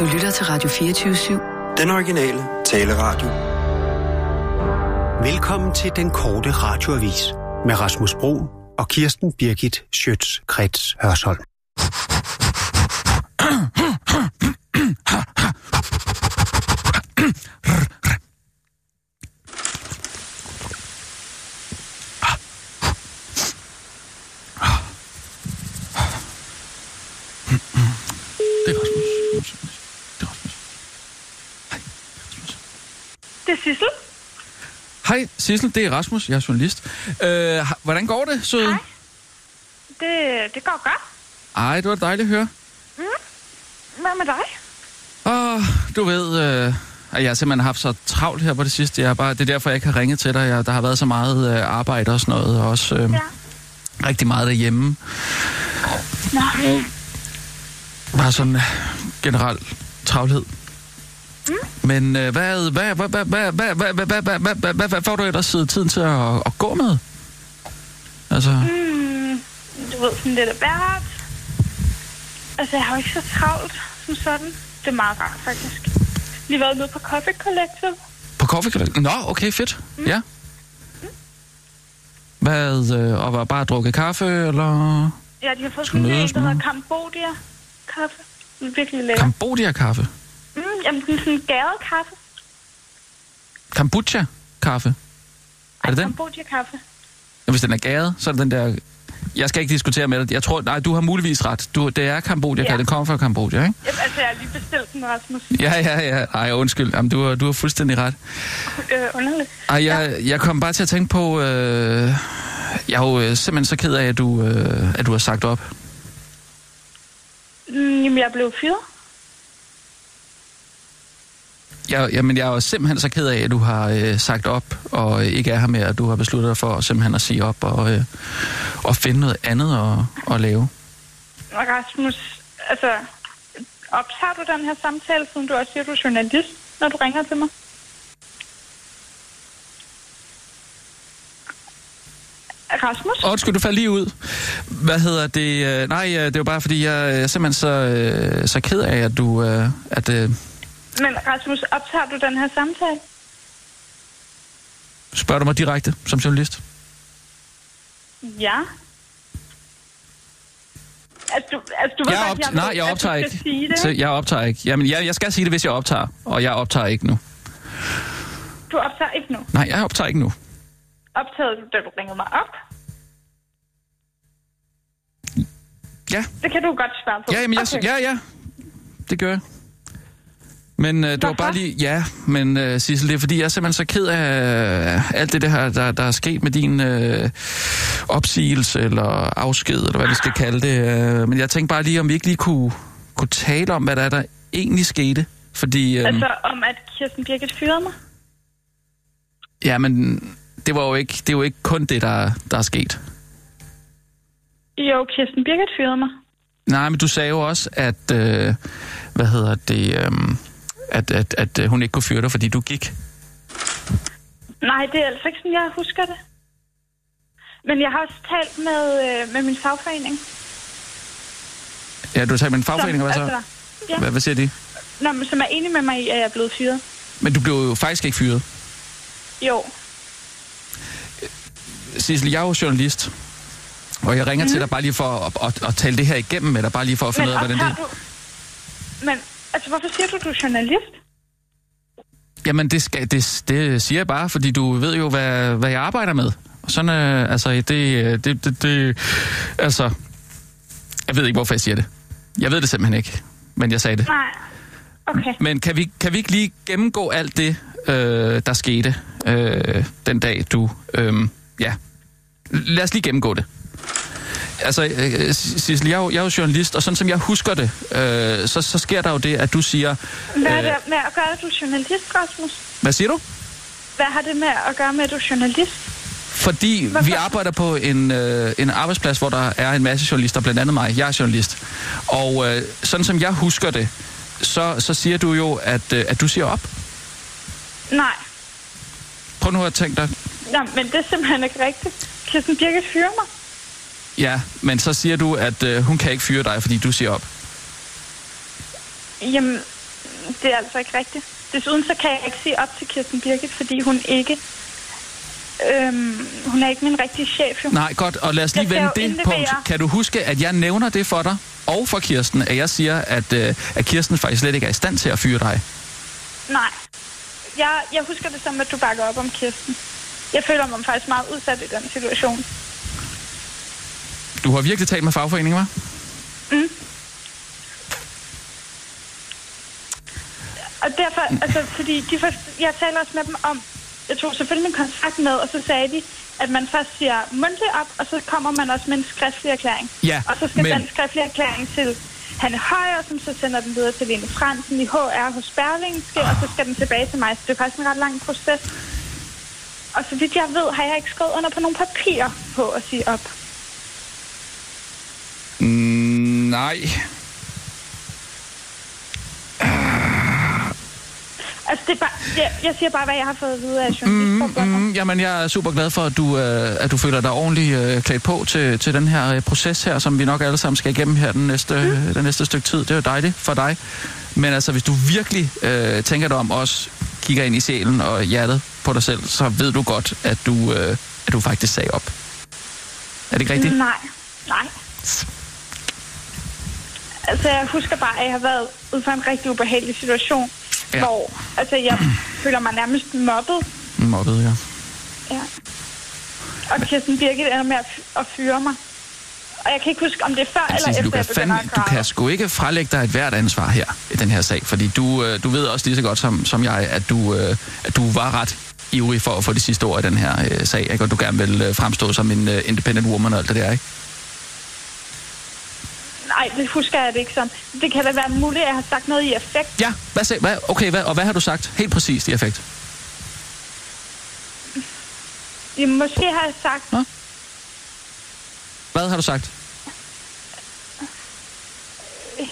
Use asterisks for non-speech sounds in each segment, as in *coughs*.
Du lytter til Radio 24-7. Den originale taleradio. Velkommen til den korte radioavis med Rasmus Bro og Kirsten Birgit Schøtz-Krets Hørsholm. Det er Rasmus. Det er Rasmus. Hej, Rasmus. Det er Sissel. Hej, Sissel, det er Rasmus. Jeg er journalist. Øh, hvordan går det, søde? Hej. Det, det går godt. Ej, det var dejligt at høre. Hvad med dig? Åh, du ved, øh, at jeg har simpelthen haft så travlt her på det sidste. Jeg er bare, det er derfor, jeg ikke har ringet til dig. Jeg, der har været så meget øh, arbejde og sådan noget, og også øh, Ja. rigtig meget derhjemme. Nå, Bare sådan øh, generel travlhed. Mm. Men øh, hvad, hvad, hvad, hvad, hvad, hvad, hvad, hvad, hvad, hvad, hvad, hvad, hvad, hvad får du ellers tiden til at, at gå med? Altså, mm, du ved, sådan lidt af hvert. Altså, jeg har jo ikke så travlt som sådan. Det er meget rart, faktisk. Lige været nede på Coffee Collective. på Coffee Collective? Nå, okay, fedt. Mm. Ja. Hvad, øh, og var bare drukket kaffe, eller Ja, de har fået sådan en, der hedder med? Cambodia kaffe. Det er virkelig lækker. Cambodia-kaffe? Mm, jamen, den er sådan kaffe. Kombucha-kaffe? Er det den? Cambodia kaffe. Ja, Hvis den er gæret, så er det den der... Jeg skal ikke diskutere med dig. Jeg tror, nej, du har muligvis ret. Du, det er Cambodia, Ja. ja. den kommer fra Cambodia, ikke? Jamen, altså, jeg har lige bestilt den, Rasmus. Ja, ja, ja. Ej, undskyld. Jamen, du, har, du har fuldstændig ret. Øh, underligt. Ej, jeg, jeg kom bare til at tænke på... Øh, jeg er jo øh, simpelthen så ked af, at du, øh, at du har sagt op. Mm, jamen, jeg blev fyret. Jeg, jamen, jeg er simpelthen så ked af, at du har øh, sagt op, og øh, ikke er her med, at du har besluttet dig for simpelthen at sige op og, øh, og finde noget andet at, at lave. Og Rasmus, altså, optager du den her samtale, siden du også siger, du er journalist, når du ringer til mig? Rasmus? Og undskyld, du faldt lige ud. Hvad hedder det? Øh, nej, øh, det var bare fordi, jeg er simpelthen så, øh, så ked af, at du... At, Men Rasmus, optager du den her samtale? spørger du mig direkte som journalist? Ja. Altså, du, altså, du ved Jeg godt, opt- jeg nej, ved, jeg optager ikke. Sige det. Så jeg optager ikke. Jamen, jeg, jeg skal sige det, hvis jeg optager, og jeg optager ikke nu. Du optager ikke nu. Nej, jeg optager ikke nu. Optagede du, da du ringede mig op? Ja, Det kan du godt svare på. ja, jamen, jeg, okay. ja, ja. Det gør jeg. Men øh, det var bare lige... Ja, men øh, Sissel, det er fordi, jeg er simpelthen så ked af øh, alt det der, der, der er sket med din øh, opsigelse eller afsked, eller hvad vi skal kalde det. Øh, men jeg tænkte bare lige, om vi ikke lige kunne, kunne tale om, hvad der er, der egentlig skete. Fordi... Øh, Altså, om at Kirsten Birgit fyrede mig? Ja, men det var jo ikke, det er jo ikke kun det, der, der er sket. Jo, Kirsten Birgit fyrede mig. Nej, men du sagde jo også, at, øh, hvad hedder det, øh, at, at, at øh, hun ikke kunne fyre dig, fordi du gik. Nej, det er altså ikke sådan, jeg husker det. Men jeg har også talt med, øh, med min fagforening. Ja, du har talt med en fagforening, og hvad så? Altså, ja, Hvad, hvad siger de? Nå, men som er enig med mig i, at jeg er blevet fyret. Men du blev jo faktisk ikke fyret. Jo, Sissel, jeg er jo journalist, og jeg ringer mm. Mhm. til dig bare lige for at, at, at tale det her igennem med dig, bare lige for at finde men ud af, hvordan det... du... Men, altså, hvorfor siger du, du er journalist? Jamen, det, skal, det, det siger jeg bare, fordi du ved jo, hvad, hvad jeg arbejder med. Og sådan, øh, altså, det, det, det, det, altså, jeg ved ikke, hvorfor jeg siger det. Jeg ved det simpelthen ikke, men jeg sagde det. Nej. Okay. Men kan vi, kan vi ikke lige gennemgå alt det, øh, der skete øh, den dag, du... Øh, ja, lad os lige gennemgå det. Altså, øh, Sissel, jeg, er jo- jeg er jo journalist, og sådan som jeg husker det, øh, så, så sker der jo det, at du siger... Hvad har Øh. det med at gøre, at du er journalist, Rasmus? Hvad siger du? Hvad har det med at gøre med, at du er journalist? Fordi Hvorfor? vi arbejder på en, øh, en arbejdsplads, hvor der er en masse journalister, blandt andet mig. Jeg er journalist. Og øh, sådan som jeg husker det, så, så siger du jo, at, øh, at du siger op. Nej. Prøv nu at tænke dig. Nå, men det er simpelthen ikke rigtigt. Kirsten Birgit fyrer mig. Ja, men så siger du, at øh, hun kan ikke fyre dig, fordi du siger op. Jamen, det er altså ikke rigtigt. Desuden så kan jeg ikke sige op til Kirsten Birgit, fordi hun ikke... Øhm, hun er ikke min rigtige chef, jo. Nej, godt, og lad os lige vende det indlevere- punkt. Kan du huske, at jeg nævner det for dig og for Kirsten, at jeg siger, at, øh, at Kirsten faktisk slet ikke er i stand til at fyre dig? Nej. Jeg, jeg husker det som, at du bakker op om Kirsten. Jeg føler mig faktisk meget udsat i den situation. Du har virkelig talt med fagforeningen, hva'? Og derfor, *laughs* altså, fordi de først, jeg taler også med dem om, jeg tog selvfølgelig min kontrakt med, og så sagde de, at man først siger mundtligt op, og så kommer man også med en skriftlig erklæring. Ja, og så skal men- den skriftlige erklæring til Hanne Højer, som så sender den videre til Lene Fransen i HR hos Berlingske, og så skal den tilbage til mig. Så det er faktisk en ret lang proces. Og så vidt jeg ved, har jeg ikke skrevet under på nogle papirer på at sige op. Mm, nej. Altså, det er bare, jeg, jeg siger bare, hvad jeg har fået at vide af journalistforbundet. Mm, jamen, jeg er super glad for, at du, øh, at du føler dig ordentligt øh, klædt på til, til den her øh, proces her, som vi nok alle sammen skal igennem her den næste, mm. den næste stykke tid. Det er jo dejligt for dig. Men altså, hvis du virkelig øh, tænker dig om, også kigger ind i sjælen og hjertet på dig selv, så ved du godt, at du, øh, at du faktisk sagde op. Er det ikke rigtigt? Nej, nej. Altså, jeg husker bare, at jeg har været ude for en rigtig ubehagelig situation, Ja. hvor altså, jeg føler mig nærmest mobbet. Mobbet, ja. Ja. Og Kirsten Birgit ender med at, fyre mig. Og jeg kan ikke huske, om det er før Altså, eller efter, kan jeg begynder fandme, du kan sgu ikke frelægge dig et hvert ansvar her i den her sag, fordi du, øh, du ved også lige så godt som, som jeg, at du, øh, at du var ret ivrig for at få de sidste ord i den her øh, sag, ikke? og du gerne vil øh, fremstå som en øh, independent woman og alt det der, ikke? Nej, det husker jeg det ikke som. Det kan da være muligt, at jeg har sagt noget i effekt. Ja, hvad sag, hvad, okay, hvad, og hvad har du sagt helt præcist i effekt? Jeg måske har jeg sagt, Hvad har du sagt?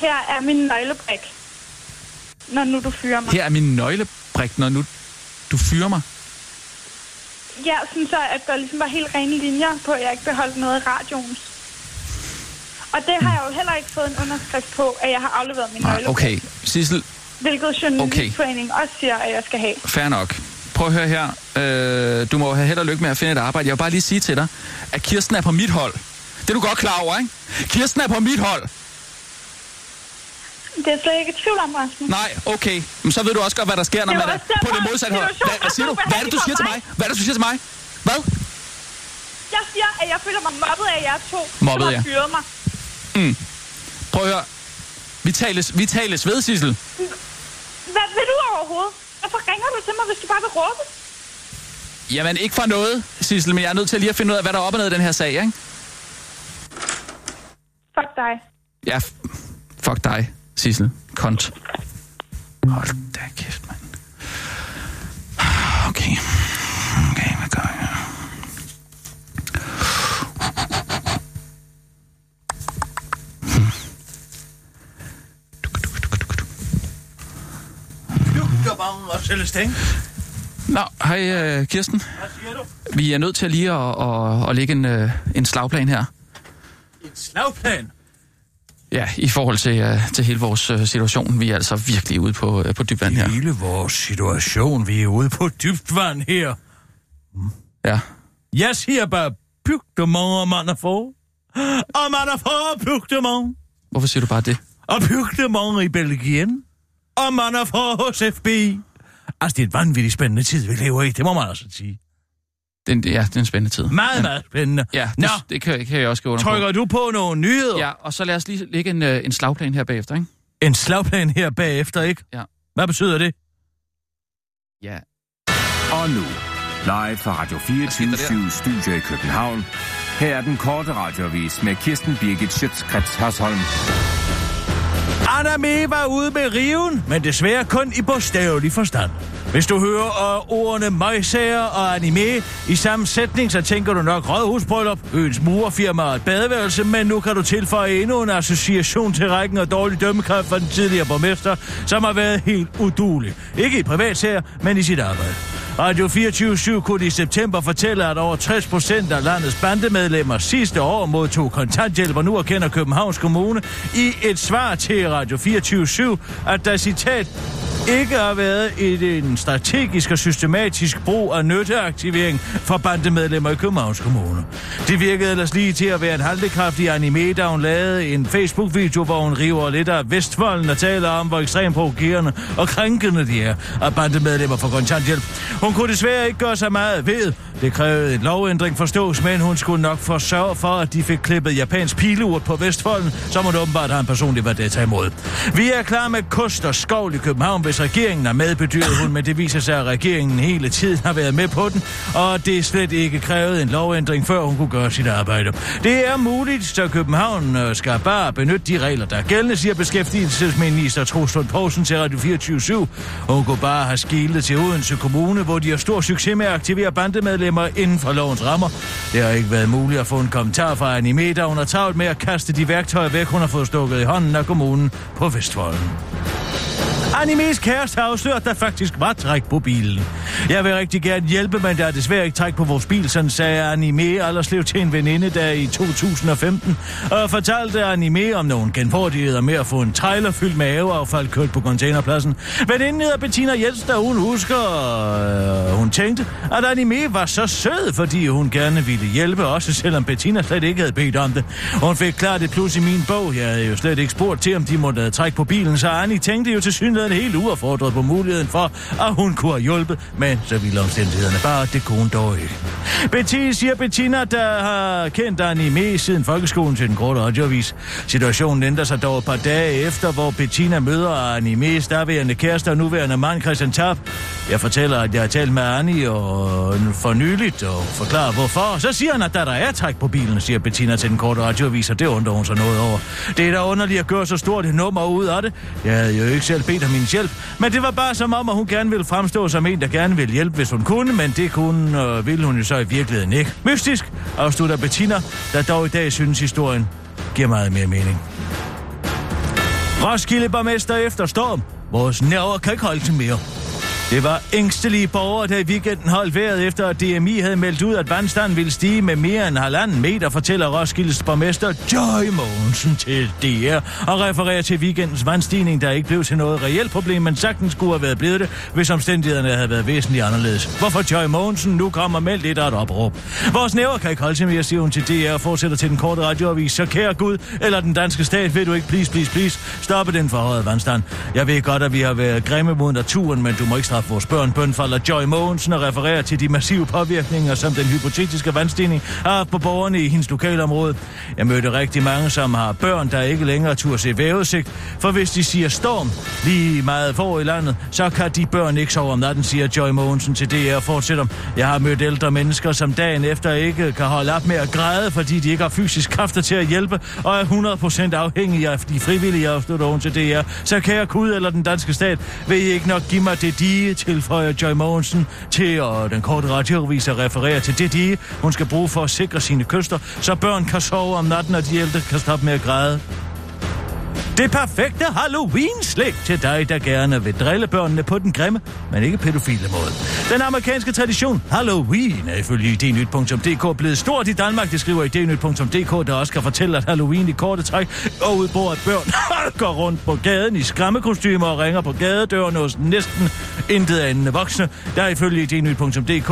her er min nøglebrik, når nu du fyrer mig. Her er min nøglebrik, når nu du fyrer mig. Ja, sådan så, at der ligesom var helt rene linjer på, at jeg ikke beholdt noget i radioen. Og det har jeg jo heller ikke fået en underskrift på, at jeg har afleveret min nøglebrik. okay. Sissel, Hvilket journalistforeningen okay. også siger, at jeg skal have. fair nok. Prøv at høre her. Øh, du må have held og lykke med at finde et arbejde. Jeg vil bare lige sige til dig, at Kirsten er på mit hold. Det er du godt klar over, ikke? Kirsten er på mit hold. Det er slet ikke i tvivl om, Rasmus. Nej, okay. Men så ved du også godt, hvad der sker, når man er på det modsatte hold. Hvad, er siger du? Hvad er det, du siger til mig? Hvad er det, du siger til mig? Hvad? Jeg siger, at jeg føler mig mobbet af jer to, Mobbet, ja. fyret mig. Prøv at høre. Vi tales, vi tales ved, Sissel. Hvad vil du overhovedet? Hvorfor ringer du til mig, hvis du bare vil råbe? Jamen, ikke for noget, Sissel, men jeg er nødt til lige at finde ud af, hvad der er op og ned i den her sag, ikke? Fuck dig. Ja, fuck dig, Sissel. Kont. Hold da kæft, mand. *sighs* Okay. Okay, hvad gør jeg? Og Celestine. Nå, hej øh, Kirsten. Hvad siger du? Vi er nødt til lige at, at, at lægge en, øh, en slagplan her. En slagplan. Ja, i forhold til, uh, til hele vores uh, situation. Vi er altså virkelig ude på, uh, på dyb vand her. Hele vores situation, vi er ude på dybt vand her. Ja. Jeg siger bare, bygdemont og man er for. *gasps* Og man er for bygdemont. Hvorfor siger du bare det? Og bygdemont i Belgien. Og man er for hos FBI. Altså, det er en vanvittig spændende tid, vi lever i. Det må man altså sige. Det, er en- ja, det er en spændende tid. Meget, meget spændende. Ja, det, Nå, det kan, kan jeg også gå under på. trykker du på nogle nyheder? Ja, og så lad os lige lægge en, øh, en slagplan her bagefter, ikke? En slagplan her bagefter, ikke? Ja. Hvad betyder det? Ja. Og nu, live fra Radio 24 Studio i København. Her er den korte radiovis med Kirsten Birgit Schøtzgrads Hasholm. Anna Mee var ude med riven, men desværre kun i bogstavelig forstand. Hvis du hører uh, ordene møgsager og anime i samme sætning, så tænker du nok rådhusbryllup, øens murerfirma og et badeværelse, men nu kan du tilføje endnu en association til rækken af dårlig dømmekraft fra den tidligere borgmester, som har været helt udulig. Ikke i privatsager, men i sit arbejde. Radio 24 kunne i september fortælle, at over 60 procent af landets bandemedlemmer sidste år modtog kontanthjælp, og nu erkender Københavns Kommune i et svar til Radio 24 at der citat ikke har været et, en strategisk og systematisk brug af nytteaktivering for bandemedlemmer i Københavns Kommune. Det virkede ellers lige til at være en haldekraftig anime, da hun lavede en Facebook-video, hvor hun river lidt af Vestvolden og taler om, hvor ekstremt provokerende og krænkende de er af bandemedlemmer for kontanthjælp. Hun kunne desværre ikke gøre så meget ved. Det krævede en lovændring forstås, men hun skulle nok forsørge for, at de fik klippet japansk pileurt på Vestfolden, som hun åbenbart har en personlig vendetta imod. Vi er klar med kost og skovl i København, hvis regeringen er med, bedyrede hun, men det viser sig, at regeringen hele tiden har været med på den, og det er slet ikke krævet en lovændring, før hun kunne gøre sit arbejde. Det er muligt, så København øh, skal bare benytte de regler, der er gældende, siger beskæftigelsesminister Troslund Poulsen til Radio 24 Hun kunne bare have skilet til Odense Kommune, hvor de har stor succes med at aktivere bandemedlemmer inden for lovens rammer. Det har ikke været muligt at få en kommentar fra Anime, da hun har travlt med at kaste de værktøjer væk, hun har fået stukket i hånden af kommunen på Vestvolden. Animes kæreste afslører, at der faktisk var træk på bilen. Jeg vil rigtig gerne hjælpe, men der er desværre ikke træk på vores bil, sådan sagde Anime Allerslev til en veninde der i 2015, og øh, fortalte Anime om nogle genvordigheder med at få en trailer fyldt med haveaffald kørt på containerpladsen. Veninden hedder Bettina Jens, der hun husker, øh, hun tænkte, at Anime var så sød, fordi hun gerne ville hjælpe, også selvom Bettina slet ikke havde bedt om det. Hun fik klart et plus i min bog. Jeg havde jo slet ikke spurgt til, om de måtte have træk på bilen, så Annie tænkte jo til synligheden helt fordret på muligheden for, at hun kunne have hjulpet, men så ville omstændighederne bare, det kunne hun dog ikke. Betty siger Bettina, der har kendt Anime siden folkeskolen til den korte radioavis. Situationen ændrer sig dog et par dage efter, hvor Bettina møder Animes derværende kæreste og nuværende mand Christian Tapp. Jeg fortæller, at jeg har talt med Annie og for nyligt og forklarer hvorfor. Så siger han, at der, der er træk på bilen, siger Bettina til den korte radioavis, og det undrer hun sig noget over. Det er da underligt at gøre så stort et nummer ud af det. Jeg havde jo ikke selv bedt af min hjælp, men det var bare som om, at hun gerne ville fremstå som en, der gerne ville hjælpe, hvis hun kunne, men det kunne og ville hun jo så i virkeligheden ikke. Mystisk, afslutter Bettina, der dog i dag synes historien giver meget mere mening. Roskilde borgmester efter storm. Vores nerver kan ikke holde til mere. Det var ængstelige borgere, der i weekenden holdt vejret efter, at DMI havde meldt ud, at vandstanden ville stige med mere end halvanden meter, fortæller Roskildes borgmester Joy Mogensen til DR, og refererer til weekendens vandstigning, der ikke blev til noget reelt problem, men sagtens skulle have været blevet det, hvis omstændighederne havde været væsentligt anderledes. Hvorfor Joy Mogensen nu kommer med lidt af et opråb. Vores næver kan ikke holde til mere, siger hun til DR og fortsætter til den korte radioavis. Så kære Gud, eller den danske stat, vil du ikke please, please, please stoppe den forhøjede vandstand. Jeg ved godt, at vi har været grimme mod naturen, men du må ikke straffe vores børn, bønfalder Joy Mogensen og refererer til de massive påvirkninger, som den hypotetiske vandstigning har haft på borgerne i hendes lokalområde. Jeg mødte rigtig mange, som har børn, der ikke længere turde se vejrudsigt, for hvis de siger storm lige meget for i landet, så kan de børn ikke sove om natten, siger Joy Mogensen til DR og fortsætter. Jeg har mødt ældre mennesker, som dagen efter ikke kan holde op med at græde, fordi de ikke har fysisk kræfter til at hjælpe, og er 100% afhængige af de frivillige, afslutter hun til DR. Så kære Gud eller den danske stat, vil I ikke nok give mig det dige tilføjer Joy Mogensen til, og den korte radioavis refererer til det dige, hun skal bruge for at sikre sine kyster, så børn kan sove om natten, og de ældre kan stoppe med at græde. Det perfekte Halloween-slik til dig, der gerne vil drille børnene på den grimme, men ikke pædofile måde. Den amerikanske tradition Halloween er ifølge idnyt.dk blevet stort i Danmark. Det skriver idnyt.dk, der også kan fortælle, at Halloween i korte træk går ud på, at børn *laughs* går rundt på gaden i skræmmekostymer og ringer på gadedøren hos næsten intet andet voksne. Der er ifølge idnyt.dk,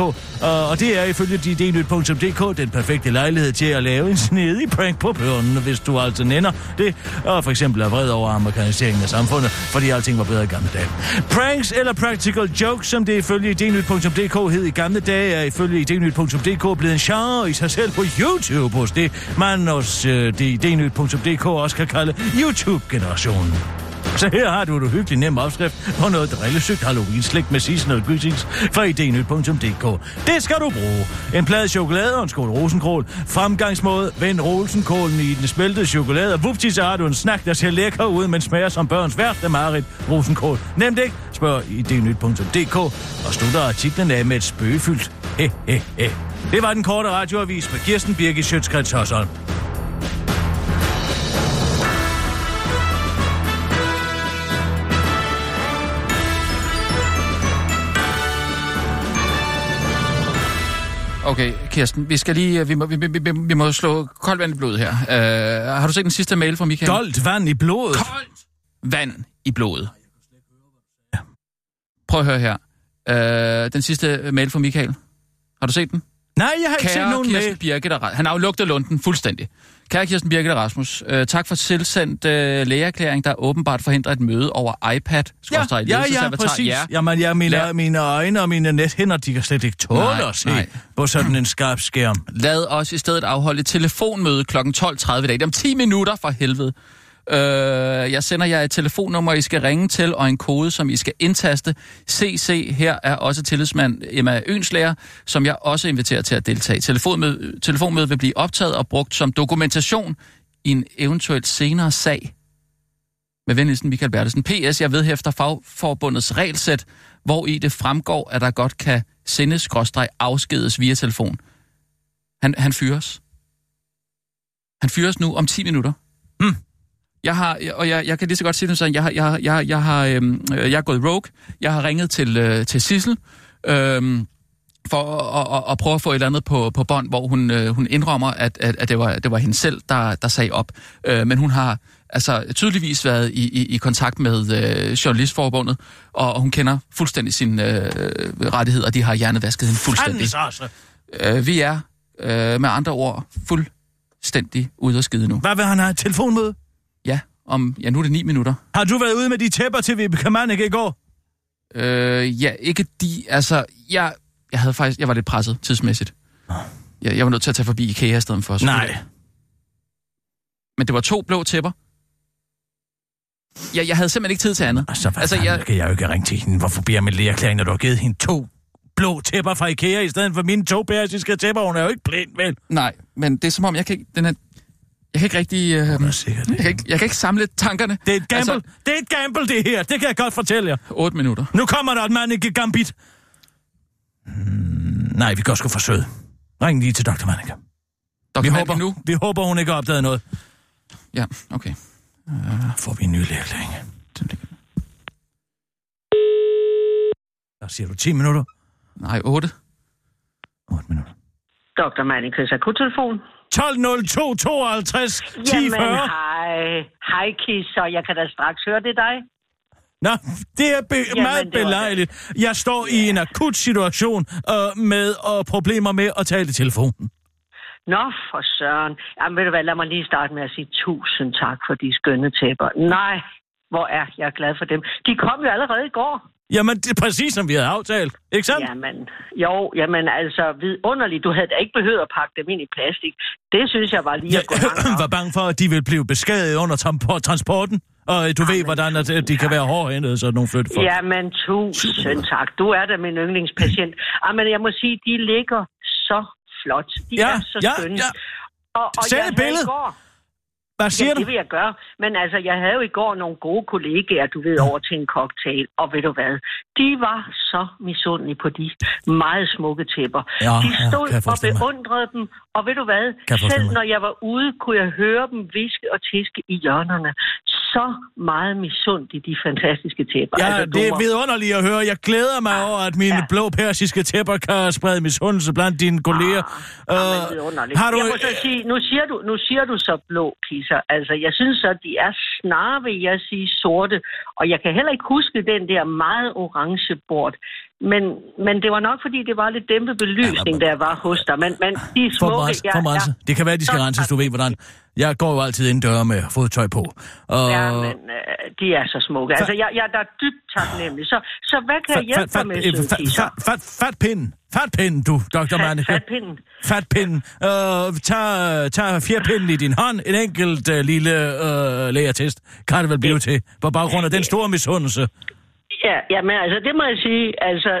og det er ifølge idnyt.dk den perfekte lejlighed til at lave en snedig prank på børnene, hvis du altså nænder det, og for eksempel bliver vred over amerikaniseringen af samfundet, fordi alting var bedre i gamle dage. Pranks eller practical jokes, som det ifølge idnyt.dk hed i gamle dage, er ifølge idnyt.dk blevet en genre i sig selv på YouTube hos det, man hos øh, det idnyt.dk også kan kalde YouTube-generationen. Så *laughs* her har du et hyggeligt nem opskrift på noget drillesygt Halloween-slik med seasonal greetings fra idnyt.dk. Det skal du bruge. En plade chokolade og en skål rosenkål. Fremgangsmåde, vend rosenkålen i den smeltede chokolade, og vupti, så har du en snak, der ser lækker ud, men smager som børns værste marit rosenkål. Nemt ikke? Spørg idnyt.dk og slutter artiklen af med et spøgefyldt he, he, he. Det var den korte radioavis med Kirsten Birgit Sjøtskrets Hørsholm. Okay, Kirsten, vi skal lige, vi må, vi, vi, vi, vi må slå koldt vand i blodet her. Uh, har du set den sidste mail fra Michael? Koldt vand i blodet? Koldt vand i blodet. Prøv at høre her. Øh, den sidste mail fra Michael. Har du set den? Nej, jeg har ikke set Kære nogen Kirsten. Birgit og Ra- Han har jo lugtet lunden fuldstændig. Kære Kirsten Birgit Rasmus, øh, tak for selvsendt øh, lægeerklæring, der åbenbart forhindrer et møde over iPad. Ja, ja, ja, præcis. Ja. Jamen, ja, mine, Lad- mine øjne og mine nethænder, de kan slet ikke tåle Nej, at se nej. på sådan en skarp skærm. Lad os i stedet afholde et telefonmøde kl. 12.30 i dag. Det er om 10 minutter for helvede. Øh, jeg sender jer et telefonnummer, I skal ringe til, og en kode, som I skal indtaste. CC her er også tillidsmand Emma Ønslæger, som jeg også inviterer til at deltage. Telefonmøde, telefonmødet vil blive optaget og brugt som dokumentation i en eventuelt senere sag. Med venligsten Michael Bertelsen. PS, jeg vedhæfter fagforbundets regelsæt, hvor i det fremgår, at der godt kan sendes skråstreg afskedes via telefon. Han, han fyres. Han fyres nu om 10 minutter. Hmm. Jeg har, og jeg, jeg kan lige så godt sige det sådan, jeg har, jeg, har- jeg, jeg, har, øhm, øh, jeg har gået rogue. Jeg har ringet til, øh, til Sissel, øhm, for at, at, at prøve at få et eller andet på, på bånd, hvor hun, øh, hun indrømmer, at, at, at det, var, det var hende selv, der, der sagde op. Øh, men hun har altså tydeligvis været i, i, i kontakt med øh, Journalistforbundet, og hun kender fuldstændig sine øh, rettigheder, de har hjernevasket hende fuldstændig. Også. Øh, vi er øh, med andre ord fuldstændig ude at skide nu. Hvad vil han have? Telefonmøde? Om, ja, nu er det ni minutter. Har du været ude med de tæpper til Vibeke Mannik i går? Øh, ja, ikke de, altså, jeg, jeg havde faktisk, jeg var lidt presset tidsmæssigt. Jeg, jeg var nødt til at tage forbi IKEA i stedet for. Nej. Men det var to blå tæpper. Jeg, jeg havde simpelthen ikke tid til andet. Altså, hvad Altså, jeg- kan jeg jo ikke ringe til hende. Hvorfor bliver jeg med lægerklæring, når du har givet hende to blå tæpper fra Ikea, i stedet for mine to persiske tæpper? Hun er jo ikke blind, vel? Nej, men det er som om, jeg kan ikke, den er, jeg kan ikke rigtig, øh, er jeg, kan ikke, jeg kan ikke samle tankerne. Det er et gamble. Altså. Det er et gamble, det her. Det kan jeg godt fortælle jer. 8 minutter. Nu kommer der et mand ikke gambit. Hmm, nej, vi går sgu forsøge. Ring lige til Dr. Mannika. Dr. Vi håber, nu? vi håber, hun ikke har opdaget noget. Ja, okay. Får vi en ny lægerklæring. Der siger du 10 minutter. Nej, 8. 8 minutter. Dr. Mannikas akuttelefon. 12.02 52 10 Jamen, 40. hej. Hej, Kisser. Jeg kan da straks høre det dig. Nå, det er be- Jamen, meget det. belejligt. Jeg står i en akut situation øh, med øh, problemer med at tale i telefonen. Nå, for søren. Jamen, ved du hvad, lad mig lige starte med at sige tusind tak for de skønne tæpper. Nej, hvor er jeg glad for dem. De kom jo allerede i går. Jamen, det er præcis som vi havde aftalt. Ikke sandt? Jamen, jo, jamen altså, vidunderligt. Du havde da ikke behøvet at pakke dem ind i plastik. Det synes jeg var lige Jeg at gå langt *clears throat* var bange for, at de ville blive beskadiget under transporten. Og øh, du ved, hvordan at, de kan være hårdhændede, sådan nogle flyttefolk. Jamen, tusind tak. Du er da min yndlingspatient. Jamen, jeg må sige, de ligger så flot. De Ja, er så ja, skønne. ja. Og, og Send et billede. Går, Hvad siger ja, du? det vil jeg gøre. Men altså, jeg havde jo i går nogle gode kollegaer, du ved, over til en cocktail. Og ved du hvad? De var så misundelige på de meget smukke tæpper. Ja, de ja, stod jeg og forestille mig. beundrede dem. Og ved du hvad? Selv når jeg var ude, kunne jeg høre dem viske og tiske i hjørnerne. Så meget misundelige de fantastiske tæpper. Ja, altså, det er vidunderligt at høre. Jeg glæder mig over, at mine Ja. blå persiske tæpper kan sprede misundelse blandt dine kolleger. Ah, men Øh, vidunderligt. har du... Jeg må så sige, nu siger du, nu siger du så blå kisser. Altså, jeg synes så, de er snarere, vil jeg sige, sorte. Og jeg kan heller ikke huske den der meget orange bord. Men, men det var nok, fordi det var lidt dæmpet belysning, der var hos dig. Men, men de er For smukke. Mars, ja, for ja. Det kan være, de skal renses, du ved hvordan. Jeg går jo altid ind døre med fodtøj på. Og... Ja, men øh, de er så smukke. Altså, jeg, jeg er dybt taknemmelig. Så, så hvad kan jeg hjælpe dig med, øh, søde fat, fat, fat, fat pinden. Fat pinden, du, Dr. Manneke. Fatpinden. Fat pinden. Øh, tag, tag fjerpinden i din hånd. En enkelt øh, lille øh, lægertest kan det vel blive til. På baggrund af den store misundelse. Ja, ja, men altså, det må jeg sige, altså,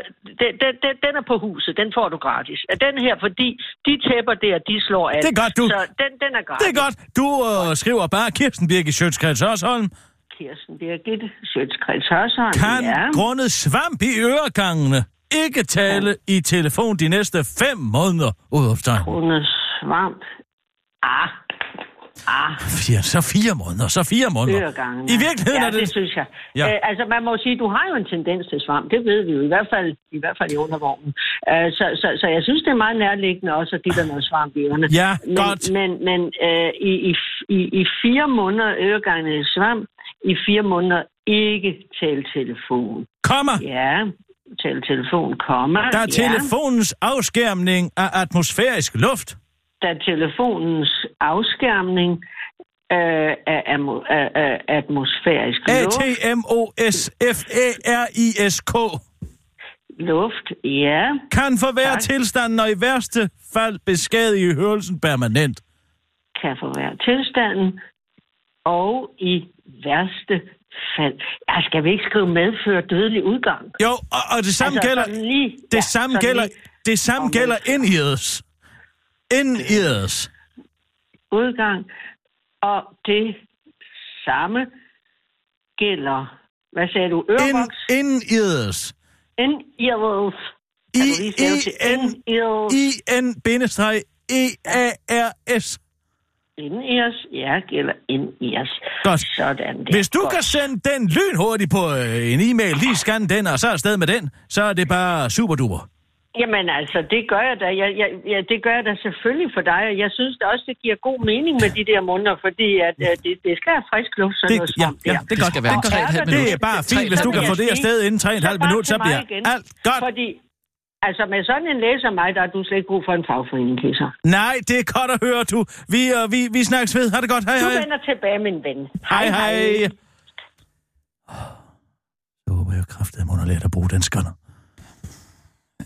den, den, den, den er på huset, den får du gratis. Den her, fordi de tæpper der, de slår alt. Det er godt, du. Så den, den er gratis. Det er godt. Du øh, skriver bare Kirsten Birgit Sjøtskreds Hørsholm. Kirsten Birgit, Sjøtskreds Hørsholm. Kan ja. grundet svamp i øregangene ikke tale i telefon de næste fem måneder. Udopstegn. Rune Svamp. Ah. Ah. Fire, så fire måneder, så fire måneder. Øregangen. I virkeligheden ja, er det... det synes jeg. Ja. Ja. Øh, altså, man må sige, du har jo en tendens til svamp. Det ved vi jo, i hvert fald i, hvert fald i undervognen. Øh, så, så, så jeg synes, det er meget nærliggende også at give dig noget svamp i ørerne. Ja, men, godt. Men, men øh, i, i, i, i fire måneder øregangen svamp, i fire måneder ikke tale telefon. Komma! Ja, tale telefon, komma. Der er ja. telefonens afskærmning af atmosfærisk luft. Er telefonens afskærmning øh, af, af, af, af atmosfærisk luft. A-T-M-O-S-F-A-R-I-S-K. Luft, ja. Kan forværre Tak. tilstanden og i værste fald beskadige hørelsen permanent. Kan forværre tilstanden. Og i værste fald... Ja, skal vi ikke skrive medføre dødelig udgang? Jo, og, og det samme Altså, gælder... lige- det ja, samme gælder... lige- Det samme Og gælder indiedes. Indiedes. udgang, og det samme gælder, hvad sagde du, Ind, ørevoks? indiedes. En earwolf. Kan I, du lige stave til I, N, in-ears? E, A, R, S. In-ears, ja, gælder in-ears. Godt. Sådan der. Hvis du Godt. kan sende den lynhurtigt på øh, en e-mail, lige scan den, og så afsted med den, så er det bare super duper. Jamen altså, det gør jeg da. Jeg, jeg, ja, det gør jeg da selvfølgelig for dig, og jeg synes da også, det giver god mening med de der måneder, fordi at, øh, det, det skal have frisk luft, sådan Det, noget ja, ja, det er godt. skal være det, godt. 3,5 det er bare fint, hvis du kan få det afsted inden 3,5 bare minutter, så bliver igen. alt godt. Fordi, altså med sådan en læser mig, der har du slet ikke brug for en fagforening, Kisser. Nej, det er godt at høre, du. Vi, uh, vi, vi snakkes ved. Ha' det godt. Hej, Du hej. vender tilbage, min ven. Hej, hej. Så håber jeg kraftigt, at hun har lært at bruge den scanner.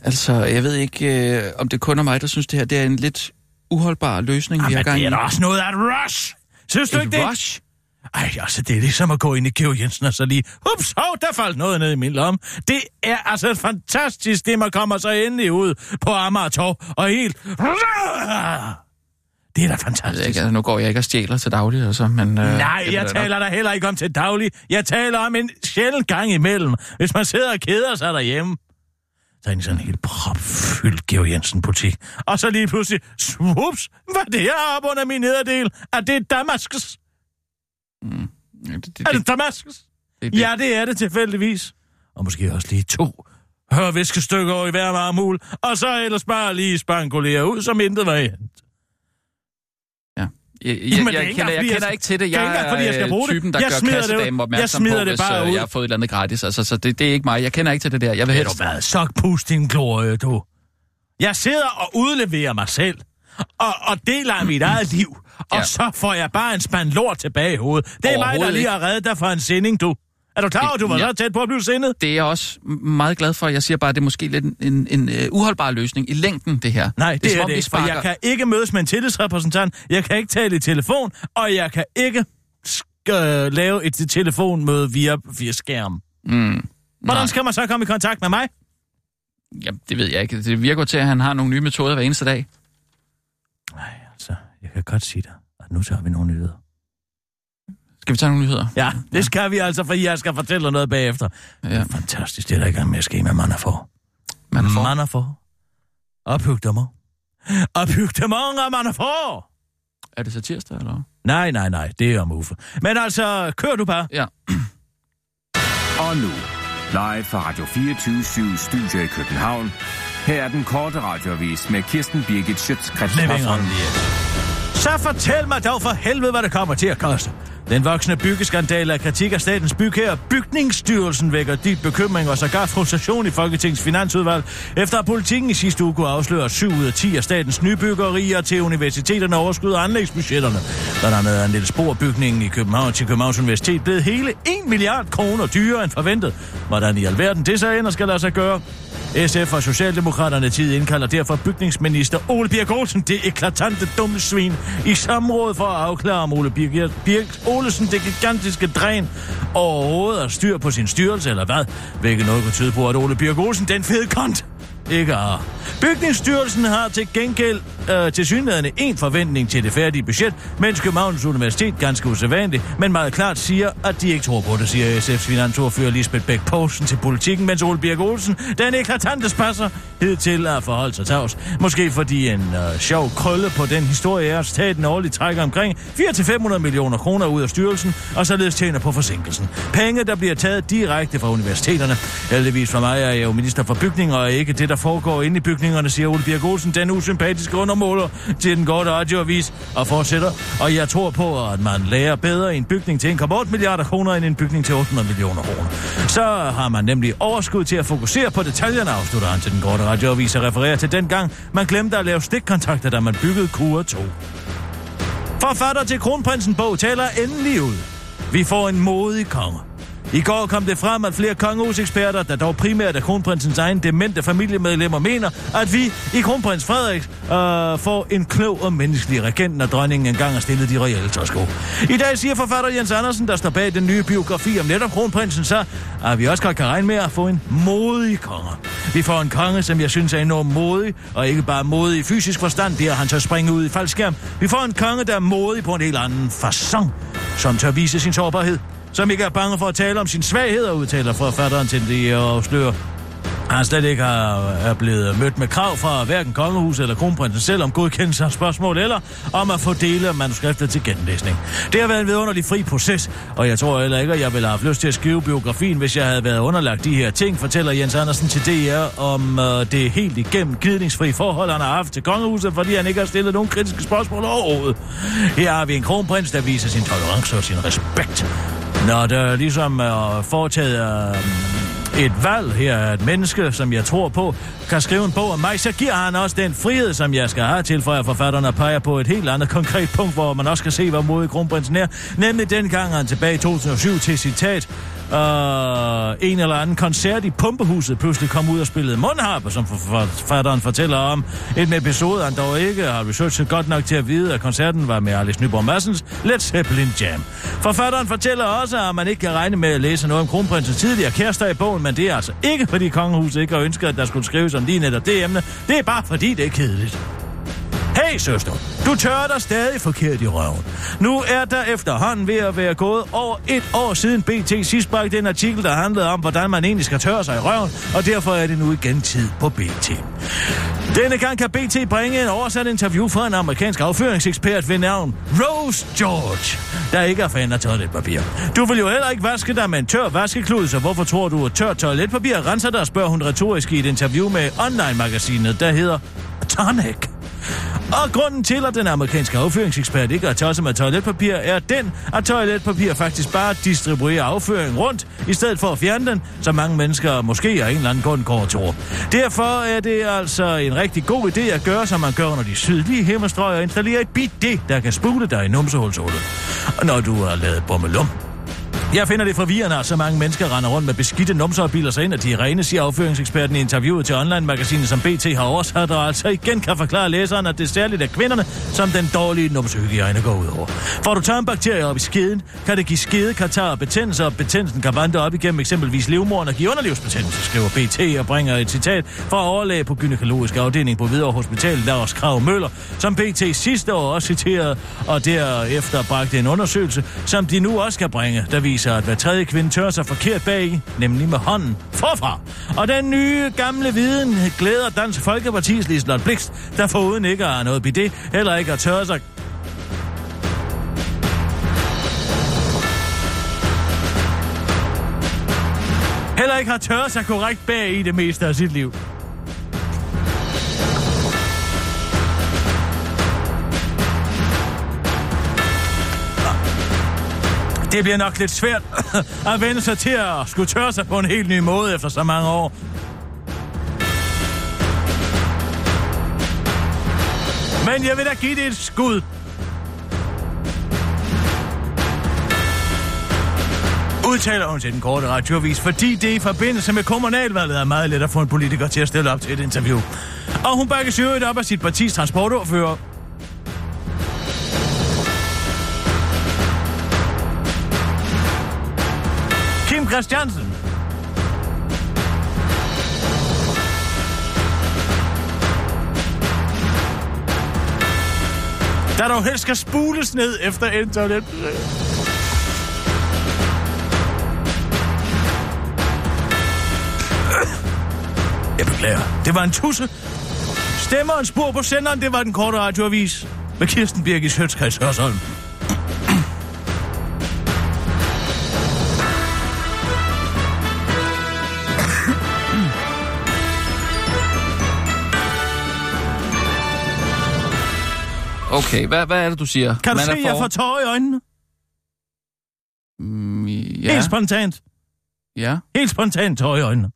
Altså, jeg ved ikke, øh, om det kun er mig, der synes, det her det er en lidt uholdbar løsning, vi har Jamen, gang det i. er da også noget af et rush. Synes du ikke Et det? rush? Ej, altså, det er ligesom at gå ind i Georg Jensen og så lige... Ups, hov, der faldt noget ned i min lomme. Det er altså fantastisk, det man kommer så endelig ud på Amager Torv, og helt... Det er da fantastisk. ikke, altså, nu går jeg ikke og stjæler til daglig, altså, men... Øh, Nej, det jeg taler da heller ikke om til daglig. Jeg taler om en sjældent gang imellem, hvis man sidder og keder sig derhjemme. Så er sådan en helt propfyldt Georg Jensen-butik. Og så lige pludselig, svups, hvad det er op under min nederdel? Er det Damaskus? Ja, det, det, Er det, Damaskus? det, det, Ja, det er det tilfældigvis. Og måske også lige to hørviskestykker over i hver marmul, og så ellers bare lige spankulere ud, som intet var hent. Jeg, jeg, Jamen, er jeg, ikke kender, jeg jeg kender ikke til det. er Jeg ikke engang, fordi jeg skal er bruge typen, der Jeg gør smider det ud. kassedamen Jeg opmærksom smider på, det hvis bare øh, ud. jeg har fået et eller andet gratis. Altså, så det, det er ikke mig. Jeg kender ikke til det der. Jeg vil Ved helst... du hvad? Så pust din glorie, du. Jeg sidder og udleverer mig selv, og, og deler af mit eget liv, og Ja. så får jeg bare en spand lort tilbage i hovedet. Det er mig, der lige har reddet dig fra en sending, du. Er du klar over, at du var Ja. så tæt på at blive sendet? Det er jeg også meget glad for. Jeg siger bare, at det er måske lidt en, en, en uh, uholdbar løsning i længden, det her. Nej, det, det som er det ikke, for jeg kan ikke mødes med en tillidsrepræsentant, jeg kan ikke tale i telefon, og jeg kan ikke øh, lave et telefonmøde via, via skærm. Mm, Hvordan nej. skal man så komme i kontakt med mig? Ja, det ved jeg ikke. Det virker til, at han har nogle nye metoder hver eneste dag. Nej, altså, jeg kan godt sige dig, at nu tager vi nogle nyheder. Skal vi tage nogle nyheder? Ja, det skal vi altså, for jeg skal fortælle dig noget bagefter. Ja. Det Ja. er fantastisk, det er der ikke med skema, man har for. Man får. Man har for. Ophyg mig. Ophyg dig mig, man har for. Er det så tirsdag, eller? Nej, nej, nej, det er om Uffe. Men altså, kør du bare. Ja. *clears throat* Og nu, live fra Radio 24 Studio i København. Her er den korte radiovis med Kirsten Birgit Schøtzgrads Living on the. Så fortæl mig dog for helvede, hvad det kommer til at koste. Den voksne byggeskandale af kritik af statens bygherre Bygningsstyrelsen vækker dyb bekymring og sågar frustration i Folketingets finansudvalg, efter at politikken i sidste uge kunne afsløre, 7 ud af 10 af statens nybyggerier til universiteterne overskyder anlægsbudgetterne. Blandt andet er en lille sporbygningen i København til Københavns Universitet blevet hele 1 milliard kroner dyrere end forventet. Hvordan i alverden det så ender skal lade sig gøre? SF og Socialdemokraterne tid indkalder derfor bygningsminister Ole Birk Olsen det eklatante dumme svin i samråd for at afklare om Ole Birk, Birk Olsen det gigantiske dræn overhovedet har styr på sin styrelse eller hvad, hvilket noget kunne tyde på, at Ole Birk Olesen, den fede kont ikke har. Bygningsstyrelsen har til gengæld øh, til synligheden en forventning til det færdige budget, mens Københavns Universitet ganske usædvanligt, men meget klart siger, at de ikke tror på det, siger SF's finansordfører Lisbeth Bæk Poulsen til politikken, mens Ole Birk Olsen, den eklatante spasser, hed til at forholde sig tavs. Måske fordi en øh, sjov krølle på den historie er, at staten årligt trækker omkring 400-500 millioner kroner ud af styrelsen, og således tjener på forsinkelsen. Penge, der bliver taget direkte fra universiteterne. Heldigvis for mig er jeg jo minister for bygninger, og ikke det, der foregår inde i bygningerne, siger Ole Birk Olsen, den usympatiske undermåler til den gode radioavis, og fortsætter. Og jeg tror på, at man lærer bedre i en bygning til 1,8 milliarder kroner end en bygning til 800 millioner kroner. Så har man nemlig overskud til at fokusere på detaljerne, afslutter han til den korte radioavis og refererer til den gang, man glemte at lave stikkontakter, da man byggede Kura 2. Forfatter til Kronprinsen bog taler endelig ud. Vi får en modig konge. I går kom det frem, at flere kongehuseksperter, der dog primært er kronprinsens egen demente familiemedlemmer, mener, at vi i kronprins Frederik øh, får en klog og menneskelig regent, når dronningen engang har stillet de reelle tårsko. I dag siger forfatter Jens Andersen, der står bag den nye biografi om netop kronprinsen, så at vi også godt kan regne med at få en modig konge. Vi får en konge, som jeg synes er enormt modig, og ikke bare modig i fysisk forstand, det er han så springe ud i faldskærm. Vi får en konge, der er modig på en helt anden façon, som tør vise sin sårbarhed som ikke er bange for at tale om sin svaghed, og udtaler forfatteren til de afslører. Han slet ikke har, er blevet mødt med krav fra hverken kongehuset eller kronprinsen selv om godkendelse af spørgsmål, eller om at få dele af manuskriptet til genlæsning. Det har været en vidunderlig fri proces, og jeg tror heller ikke, at jeg ville have haft lyst til at skrive biografien, hvis jeg havde været underlagt de her ting, fortæller Jens Andersen til DR om øh, det helt igennem gnidningsfri forhold, han har haft til kongehuset, fordi han ikke har stillet nogen kritiske spørgsmål overhovedet. Her har vi en kronprins, der viser sin tolerance og sin respekt når der ligesom er foretaget øh, et valg her af et menneske, som jeg tror på, kan skrive en bog om mig, så giver han også den frihed, som jeg skal have til, for at forfatterne peger på et helt andet konkret punkt, hvor man også kan se, hvor modig kronprinsen er. Nemlig dengang han tilbage i 2007 til citat, uh, en eller anden koncert i Pumpehuset pludselig kom ud og spillede mundharpe, som forfatteren fortæller om. En episode, han dog ikke har researchet godt nok til at vide, at koncerten var med Alice Nyborg Massens Led Zeppelin Jam. Forfatteren fortæller også, at man ikke kan regne med at læse noget om kronprinsens tidligere kærester i bogen, men det er altså ikke, fordi kongehuset ikke har ønsket, at der skulle skrives om lige netop det emne. Det er bare fordi, det er kedeligt. Hey søster, du tør dig stadig forkert i røven. Nu er der efterhånden ved at være gået over et år siden BT sidst bragte en artikel, der handlede om, hvordan man egentlig skal tørre sig i røven, og derfor er det nu igen tid på BT. Denne gang kan BT bringe en oversat interview fra en amerikansk afføringsekspert ved navn Rose George, der ikke er fan af toiletpapir. Du vil jo heller ikke vaske dig med en tør vaskeklud, så hvorfor tror du, at tør toiletpapir renser dig, spørger hun retorisk i et interview med online-magasinet, der hedder Tonic. Og grunden til, at den amerikanske afføringsekspert ikke har tosset med toiletpapir, er den, at toiletpapir faktisk bare distribuerer afføring rundt, i stedet for at fjerne den, så mange mennesker måske af en eller anden grund går til Derfor er det altså en rigtig god idé at gøre, som man gør under de sydlige himmelstrøg, og installere et bidé, der kan spule dig i numsehulshullet. Når du har lavet bommelum. Jeg finder det forvirrende, at så mange mennesker render rundt med beskidte numser og biler sig ind, at de er rene, siger afføringseksperten i interviewet til online-magasinet, som BT har oversat, og altså igen kan forklare læseren, at det særligt er kvinderne, som den dårlige numsehygiejne går ud over. Får du tarmbakterier op i skeden, kan det give skede, katar og betændelse, og betændelsen kan vandre op igennem eksempelvis livmoren og give underlivsbetændelse, skriver BT og bringer et citat fra overlæge på gynækologisk afdeling på Hvidovre Hospital, Lars Krav Møller, som BT sidste år også citerede, og derefter bragte en undersøgelse, som de nu også kan bringe, der viser viser, at hver tredje kvinde tør sig forkert bag, nemlig med hånden forfra. Og den nye gamle viden glæder Dansk Folkeparti's Liselotte Blikst, der foruden ikke har noget bidet, heller ikke har tør sig heller ikke har tørret sig korrekt bag i det meste af sit liv. Det bliver nok lidt svært *coughs* at vende sig til at skulle tørre sig på en helt ny måde efter så mange år. Men jeg vil da give det et skud. udtaler hun til den korte radiovis, fordi det i forbindelse med kommunalvalget er meget let at få en politiker til at stille op til et interview. Og hun bakkes øvrigt op af sit partis transportordfører, Christiansen. Der dog helst skal spules ned efter en toilet. Jeg beklager. Det var en tusse. Stemmer en spor på senderen, det var den korte radioavis. Med Kirsten Birgis Høtskreds Hørsholm. Okay, hvad, hvad er det, du siger? Kan du Man se, at jeg får tårer i øjnene? Mm, Ja. Helt spontant. ja. Helt spontant tårer i øjnene.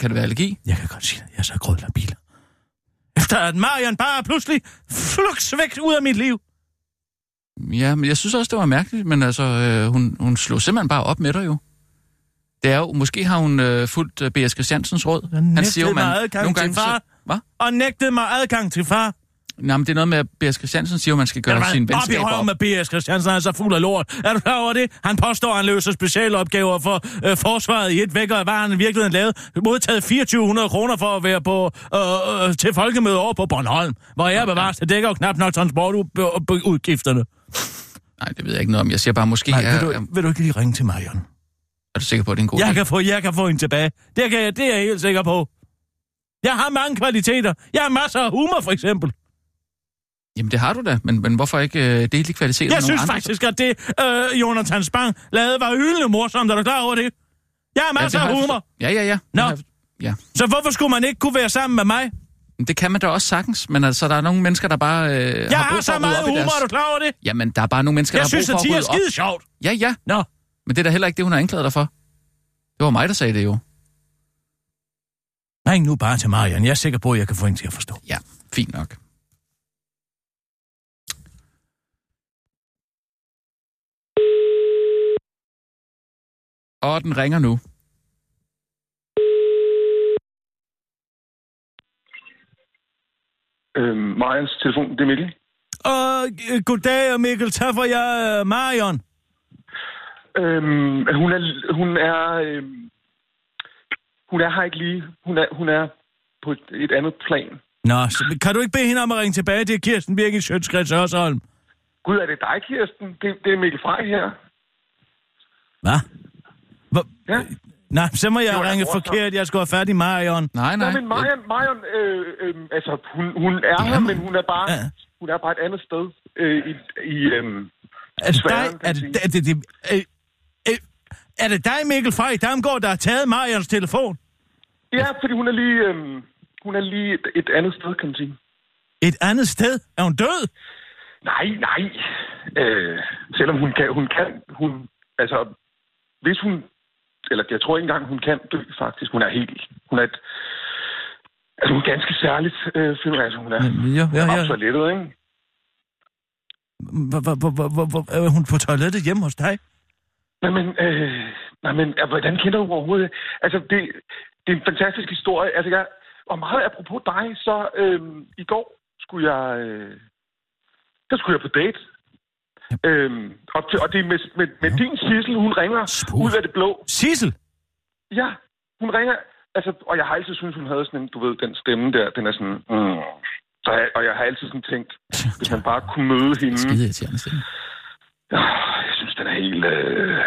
Kan det være allergi? Jeg kan godt sige det. Jeg er så grødlabil. Efter at Marion bare pludselig fluks væk ud af mit liv. Ja, men jeg synes også, det var mærkeligt, men altså, øh, hun, hun slog simpelthen bare op med dig jo. Det er jo, måske har hun øh, fulgt øh, B.S. Christiansens råd. Han nægtede mig adgang til far. Hvad? Og nægtede mig adgang til far. Men det er noget med, at B.S. Christiansen siger, at man skal gøre sin i venskab op. røven med B.S. Christiansen, han er så fuld af lort. Er du klar over det? Han påstår, at han løser specialopgaver for øh, forsvaret i et væk, og hvad han i virkeligheden lavet? Modtaget 2400 kroner for at være på, øh, øh, til folkemøde over på Bornholm, hvor jeg bevares, det dækker jo knap nok transportudgifterne. Nej, det ved jeg ikke noget om. Jeg siger bare, måske Nej, vil, du, vil du ikke lige ringe til Marion? er du sikker på, at det er en god Jeg idé? kan få, jeg kan få hende tilbage. Det, kan jeg, det er jeg helt sikker på. Jeg har mange kvaliteter. Jeg har masser af humor, for eksempel. Jamen, det har du da, men, men hvorfor ikke øh, dele de kvaliteter Jeg synes andre? faktisk, at det, øh, Jonathan Spang lavede, var hyldende morsomt. Er du klar over det? Jeg har Ja, masser det har af jeg humor. forstået. Ja, ja, ja. Nå. Har jeg- Ja, Så hvorfor skulle man ikke kunne være sammen med mig? det kan man da også sagtens, men altså, der er nogle mennesker, der bare øh, Jeg har brug for så at rydde meget op i humor, deres... er du klar over det? Jamen, der er bare nogle mennesker, Jeg der har brug synes, for at at det er rydde op. skide sjovt. Ja, ja, Nå, men det er da heller ikke det, hun har anklaget dig for. Det var mig, der sagde det jo. ring nu bare til Marion. Jeg er sikker på, at jeg kan få hende til at forstå. Ja, fint nok. Og den ringer nu. Øhm, Marians telefon, det er Mikkel. Og øh, goddag, Mikkel. Tak for jeg, øh, Marion. Øhm, hun er, hun er, øhm, hun er her ikke lige. Hun er, hun er på et, et andet plan. Nå, så, kan du ikke bede hende om at ringe tilbage til Kirsten Birgit Sjøtskreds Hørsholm? Gud, er det dig, Kirsten? Det, det er Mikkel Frey her. Hvad? Hvor? Ja. Nej, så må jeg da ringe forkert. Jeg skal have fat i Marion. Nej, Nej, nej. men Marion, Marion øh, øh, altså, hun, hun er her, men hun er bare, Ja. hun er bare et andet sted øh, i, i øhm, Er det dig? Er det, er det, det, er, er, er det dig, Mikkel Frey Damgaard, der har taget Marions telefon? Ja, fordi hun er lige, øhm, hun er lige et, et andet sted, kan man sige. Et andet sted? Er hun død? Nej, nej. Øh, selvom hun kan, hun kan, hun, altså, hvis hun, eller jeg tror ikke engang, hun kan dø, faktisk. Hun er helt, hun er et, altså hun er ganske særligt, øh, jeg, altså, hun er Ja, ja, ja. toilettet, ikke? Er hun på toilettet hjemme hos dig? Nej, men, øh, nej, men hvordan kender du overhovedet? Altså, det, det er en fantastisk historie. Altså, jeg, og meget apropos dig, så øh, i går skulle jeg, øh, der skulle jeg på date. Øhm, og, og det er med, med, med din Sissel, hun ringer Spoof. ud af det blå. Sissel? Ja, hun ringer, altså, og jeg har altid syntes, hun havde sådan en, du ved, den stemme der, den er sådan, mm. så jeg, og jeg har altid sådan tænkt, *laughs* hvis man bare kunne møde hende, Skide irriterende stemme. Ah, jeg synes, den er helt... Øh...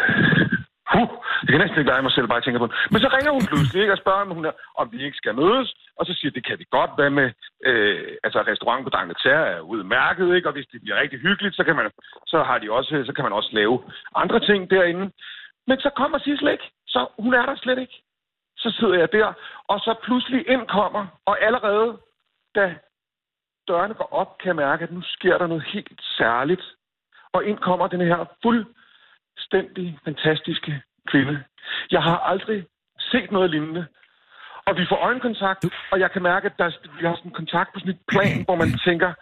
Huh, jeg kan næsten ikke være, at mig selv bare tænker på det. Men så ringer hun pludselig ikke, og spørger, om, hun er, om vi ikke skal mødes. Og så siger det kan vi godt. Hvad med... Øh, altså, restaurant på D'Angleterre er udmærket, ikke? Og hvis det bliver rigtig hyggeligt, så kan man, så har de også, så kan man også lave andre ting derinde. Men så kommer Sissel ikke. Så hun er der slet ikke. Så sidder jeg der, og så pludselig indkommer, og allerede da dørene går op, kan jeg mærke, at nu sker der noget helt særligt og ind kommer den her fuldstændig fantastiske kvinde. Jeg har aldrig set noget lignende. Og vi får øjenkontakt, og jeg kan mærke, at der, vi har sådan kontakt på sådan et plan, hvor man *clears throat* tænker,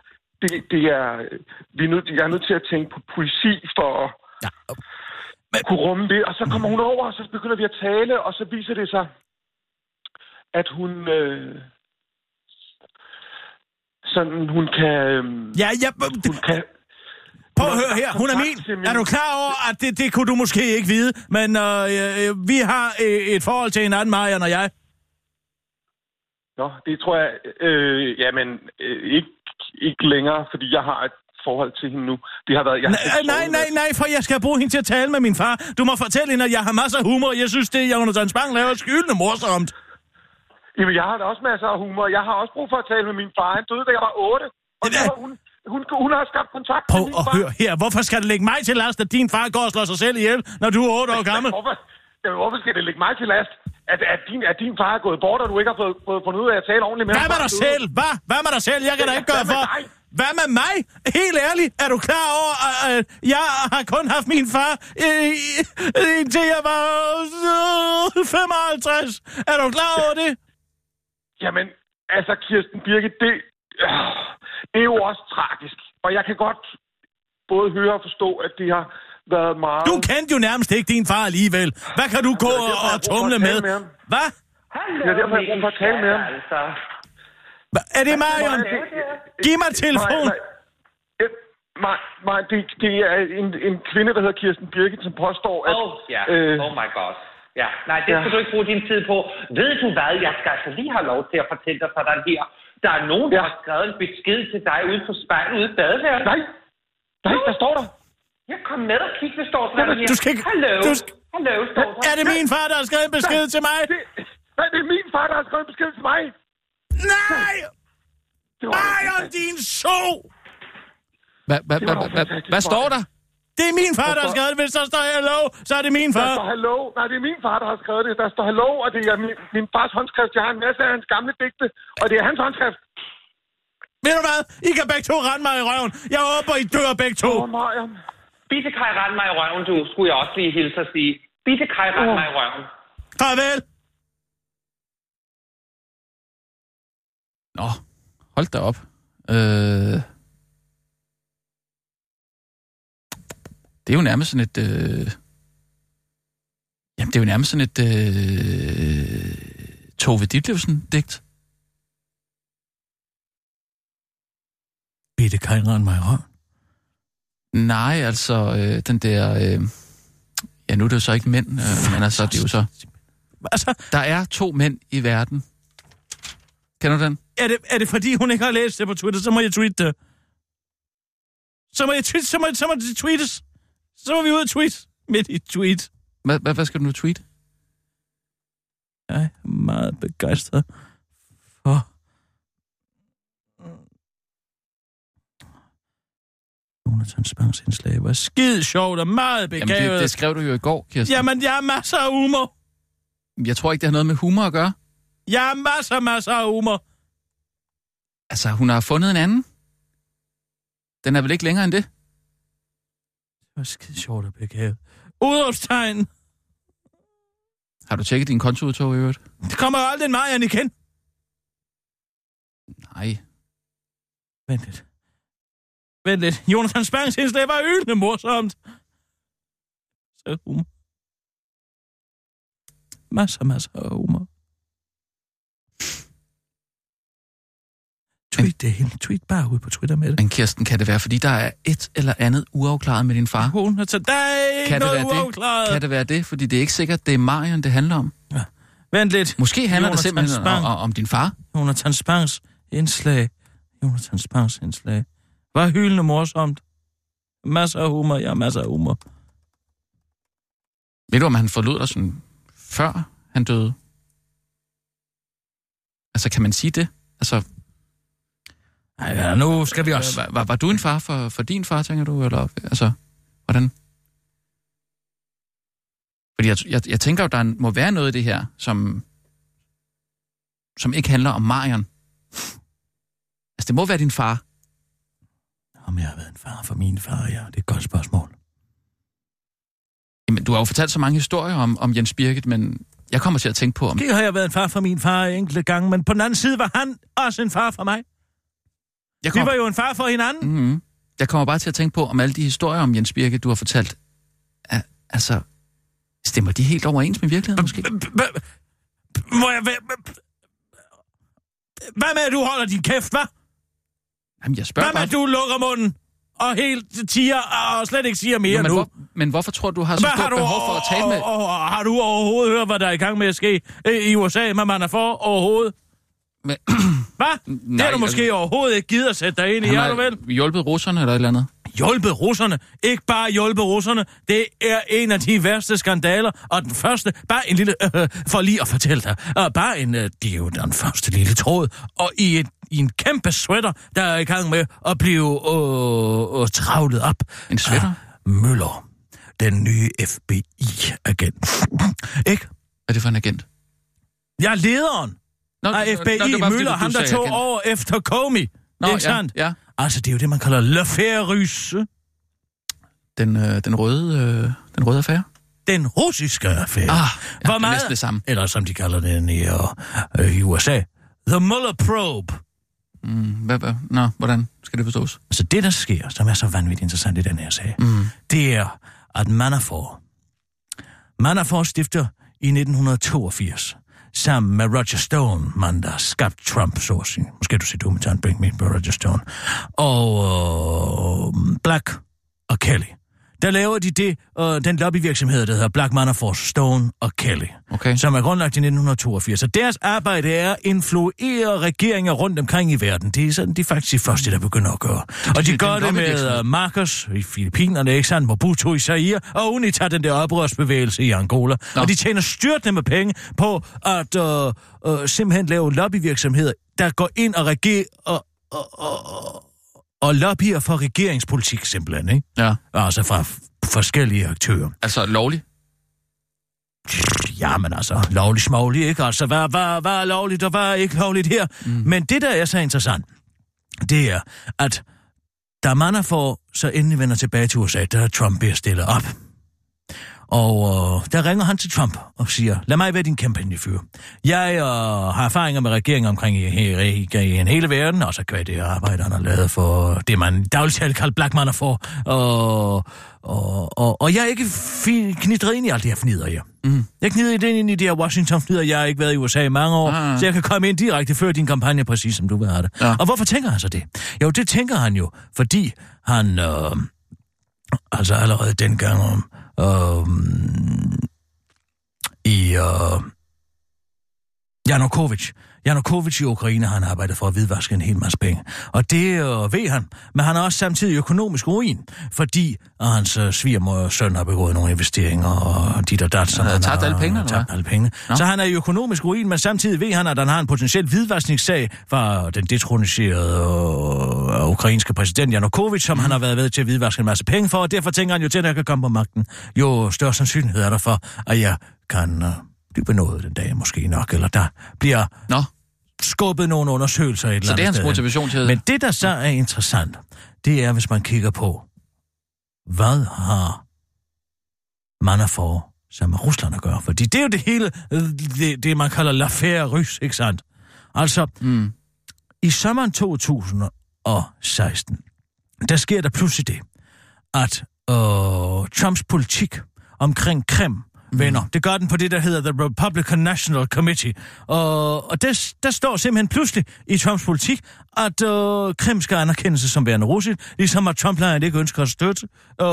det, det er, vi er nødt, jeg er nødt til at tænke på poesi for at Ja. kunne rumme det. Og så kommer hun over, og så begynder vi at tale, og så viser det sig, at hun... Øh, sådan, hun kan... Øh, Ja, ja, hun kan prøv at høre her. Hun er min. Er du klar over, at det, det kunne du måske ikke vide, men øh, øh, vi har øh, et forhold til hinanden, Marian og jeg. Nå, det tror jeg, øh, jamen, øh, ikke, ikke længere, fordi jeg har et forhold til hende nu. Det har været... Jeg har Nej, nej, nej, nej, for jeg skal bruge hende til at tale med min far. Du må fortælle hende, at jeg har masser af humor. Jeg synes, det Jonathan Spang laver er skyldende morsomt. Jamen, jeg har da også masser af humor. Jeg har også brug for at tale med min far. Han døde, da jeg var 8. Og Det er- har hun, hun, hun har skabt kontakt Prøv med min at far. høre her. Hvorfor skal det lægge mig til last, at din far går og slår sig selv ihjel, når du er 8 år gammel? *laughs* Hvorfor, hvorfor skal det lægge mig til last, at, at, din, at din far er gået bort, og du ikke har fået, fået fundet ud af at tale ordentligt med Hvad ham, med før dig selv? Hvad? Hvad med dig selv? Jeg kan da ikke gøre Hvad med for. Hvad med mig? Helt ærligt, er du klar over, at jeg har kun haft min far øh, indtil jeg var øh, 55? Er du klar over det? Jamen, altså, Kirsten Birgit, det, øh, det er jo også tragisk. Og jeg kan godt både høre og forstå, at det har været meget... Du kendte jo nærmest ikke din far alligevel. Hvad kan du gå og jeg for tumle med? med ham. Hvad? Er derfor, jeg har brug for at tale med ham. Altså. Hva- Er det Marion? Giv mig telefon. Nej, nej, det, det er en, en kvinde, der hedder Kirsten Birgit, som påstår, at... Oh, ja. øh, oh my god. Ja, nej, det Ja. skal du ikke bruge din tid på. Ved du hvad, jeg skal altså lige have lov til at fortælle dig sådan her. Der er nogen, der Ja. har skrevet en besked til dig ude på spejlet ude i badeværelset. nej, nej, der står der. Ja, kom med og kig, det står sådan Jamen, her. du skal ikke- Hallo. du skal- Hallo, står der. Er det min far, der har skrevet en besked til mig? Det, nej, det er min far, der har skrevet en besked til mig. Nej! Det var, Marion, din so! Hvad, hvad, hvad, hvad, hvad, hvad står der? Det er min far, der har skrevet det. Hvis der står hello, så er det min Der far. står hallo. Nej, det er min far, der har skrevet det. Der står hallo, og det er min, min fars håndskrift. Jeg har en masse af hans gamle digte, og det er hans håndskrift. Ved du hvad? I kan begge to rende mig i røven. Jeg håber, I dør begge to. Åh, Marion. Bitte Kaj, rend mig i røven, du, skulle jeg også lige hilse at sige. Bitte Kaj, rend Åh. mig i røven. Farvel. Nå, hold da op. Øh... Det er jo nærmest sådan et... Øh... Jamen, det er jo nærmest sådan et... Øh... Tove Ditlevsen-digt. Bitte kan rende mig i røven. Nej, altså, øh, den der... Øh... Ja, nu er det jo så ikke mænd, øh, men altså, det er jo så... Altså, Der er to mænd i verden. Kender du den? er det, er det fordi, hun ikke har læst det på Twitter, så må jeg tweete det. Så må jeg tweete, så må, så må det tweetes. Så må vi ud og tweet. Midt i tweet. Hvad, hvad, hvad skal du nu tweete? Jeg er meget begejstret for... Jonathan Spangs indslag var skide sjovt og meget Jamen, begavet. det, det skrev du jo i går, Kirsten. Jamen, jeg har masser af humor. Jeg tror ikke, det har noget med humor at gøre. Jeg har masser, masser af humor. Altså, hun har fundet en anden. Den er vel ikke længere end det? Var skide sjovt og begavet. Udråbstegn. Har du tjekket din kontoudtog i øvrigt? Det kommer jo aldrig Marian igen. Nej. Vent lidt. Vent lidt. Jonathan Spangs indslag var ølende morsomt. Så humor. Masser, masser af humor. Tweet det hele. Tweet bare ud på Twitter med det. Men Kirsten, kan det være, fordi der er et eller andet uafklaret med din far? Hun har er ikke Kan det, være uafklaret. det? kan det være det? Fordi det er ikke sikkert, det er Marion, det handler om. Vent lidt. Måske handler det Jonathan simpelthen Spang. om, om din far. Jonathan Spangs indslag. Jonathan Spangs indslag. Var hyldende morsomt. Masser af humor. Ja, masser af humor. Ved du, om han forlod dig sådan, før han døde? Altså, kan man sige det? Altså, Ej, ja, nu skal vi også... var, var, var du en far for, for din far, tænker du? Eller, altså, hvordan? Fordi jeg, jeg, jeg tænker jo, der må være noget i det her, som, som ikke handler om Marion. Altså, det må være din far. Om jeg har været en far for min far, ja. Det er et godt spørgsmål. Jamen, du har jo fortalt så mange historier om, om Jens Birgit, men jeg kommer til at tænke på, om... Måske har jeg været en far for min far enkelte gange, men på den anden side var han også en far for mig. Jeg Vi var jo en far for hinanden. Mm-hmm. Jeg kommer bare til at tænke på, om alle de historier om Jens Birke, du har fortalt, er, altså, stemmer de helt overens med virkeligheden måske? Må jeg... Hvad, med, at du holder din kæft, hva'? Jamen, jeg spørger Hvad med, at du lukker munden og helt tiger og slet ikke siger mere Jo, men, nu? hvor, men hvorfor tror du, har så stort behov for at tale med... Og, og, har du overhovedet hørt, hvad der er i gang med at ske øh, i USA, hvad man er for overhovedet? Med *clears throat* Hvad? Det Nej, har du måske altså- overhovedet ikke givet at sætte dig ind i, har du vel? hjulpet russerne eller et eller andet? Hjulpet russerne. Ikke bare hjulpet russerne. Det er en af de værste skandaler. Og den første, bare en lille, øh, for lige at fortælle dig, øh, bare en, øh, det er jo den første lille tråd, og i, et, i en kæmpe sweater, der er i gang med at blive øh, øh, travlet op. En sweater? Møller, den nye FBI-agent. *clears throat* Ikke? Hvad er det for en agent? Jeg er lederen Nå, nå, FBI nå, det var, Møller, ham der tog over efter Comey. Nå, ikke ja, sandt? ja. Altså, det er jo det, man kalder l'affaire Den, øh, den, røde, øh, den røde affære? Den russiske affære. Ah, ja, Hvor det er meget, det samme. eller som de kalder den i, uh, i USA, The Mueller Probe. Mm, hvad, hvad? Nå, hvordan skal det forstås? Altså det, der sker, som er så vanvittigt interessant i den her sag, Mm. det er, at Manafort, Manafort stifter i 1982, sammen med Roger Stone, man der skabte Trump, så at sige. Måske du siger dokumentaren Bring Me på Roger Stone. Og øh, um, Black og Kelly. Der laver de det, øh, den lobbyvirksomhed, der hedder Black Manafort, Stone og Kelly, Okay. som er grundlagt i 1982. Så deres arbejde er at influere regeringer rundt omkring i verden. Det er sådan, de faktisk de første, der begynder at gøre. Og de det gør det med uh, Marcos i Filippinerne, ikke sandt? Mobutu i Zaire, og UNITA, den der oprørsbevægelse i Angola. Nå. Og de tjener styrtende med penge på at uh, uh, simpelthen lave lobbyvirksomheder, der går ind og regerer og, og, og, og lobbyer for regeringspolitik simpelthen, ikke? Ja. Altså fra forskellige aktører. Altså lovligt? Ja, men altså, lovlig smålig, ikke? Altså, hvad, hvad, hvad er lovligt, og hvad er ikke lovligt her? Mm. Men det, der er så interessant, det er, at da Manafort så endelig vender tilbage til USA, der er Trump bliver stillet op. Og øh, der ringer han til Trump og siger, lad mig være din kampagnefyr. Jeg øh, har erfaringer med regeringen omkring i, i, i, i en hele verden, og så kan det arbejde, han har lavet for det, man dagligt talt kalder Black Manafort. Og, og, og, og jeg er ikke knitret ind i alt det her fnider her. Mm. Jeg knider det ind i de her Washington-fnider. Jeg har ikke været i USA i mange år, Ah. så jeg kan komme ind direkte før din kampagne, præcis som du vil have det. Ja. Og hvorfor tænker han så det? Jo, det tænker han jo, fordi han... Øh, altså allerede dengang øh, i øh, Janukovic. Janukovic i Ukraine har han arbejdet for at hvidvaske en hel masse penge. Og det øh, ved han. Men han er også samtidig økonomisk ruin, fordi hans øh, svigermor og søn har begået nogle investeringer og dit og dat. som Han havde tabt har alle pengene, tabt alle pengene. Nå. Så han er i økonomisk ruin, men samtidig ved han, at han har en potentiel hvidvaskningssag fra den detroniserede øh, ukrainske præsident Janukovic, som mm. han har været ved til at hvidvaske en masse penge for, og derfor tænker han jo til, at jeg kan komme på magten. Jo større sandsynlighed er der for, at jeg kan øh, blive benådet den dag, måske nok, eller der bliver Nå, skubbet nogle undersøgelser et eller så det er andet hans sted motivation til at... Men det, der så er interessant, det er, hvis man kigger på, hvad har Manafort som med Rusland at gøre? Fordi det er jo det hele, det, det man kalder l'affaire rys, ikke sandt? Altså, Mm. i sommeren 2016, der sker der pludselig det, at øh, Trumps politik omkring Krim venner. Det gør den på det, der hedder The Republican National Committee. Og, og der, der står simpelthen pludselig i Trumps politik, at øh, Krim skal anerkendes som værende russisk, ligesom at Trump ikke ønsker at støtte, øh,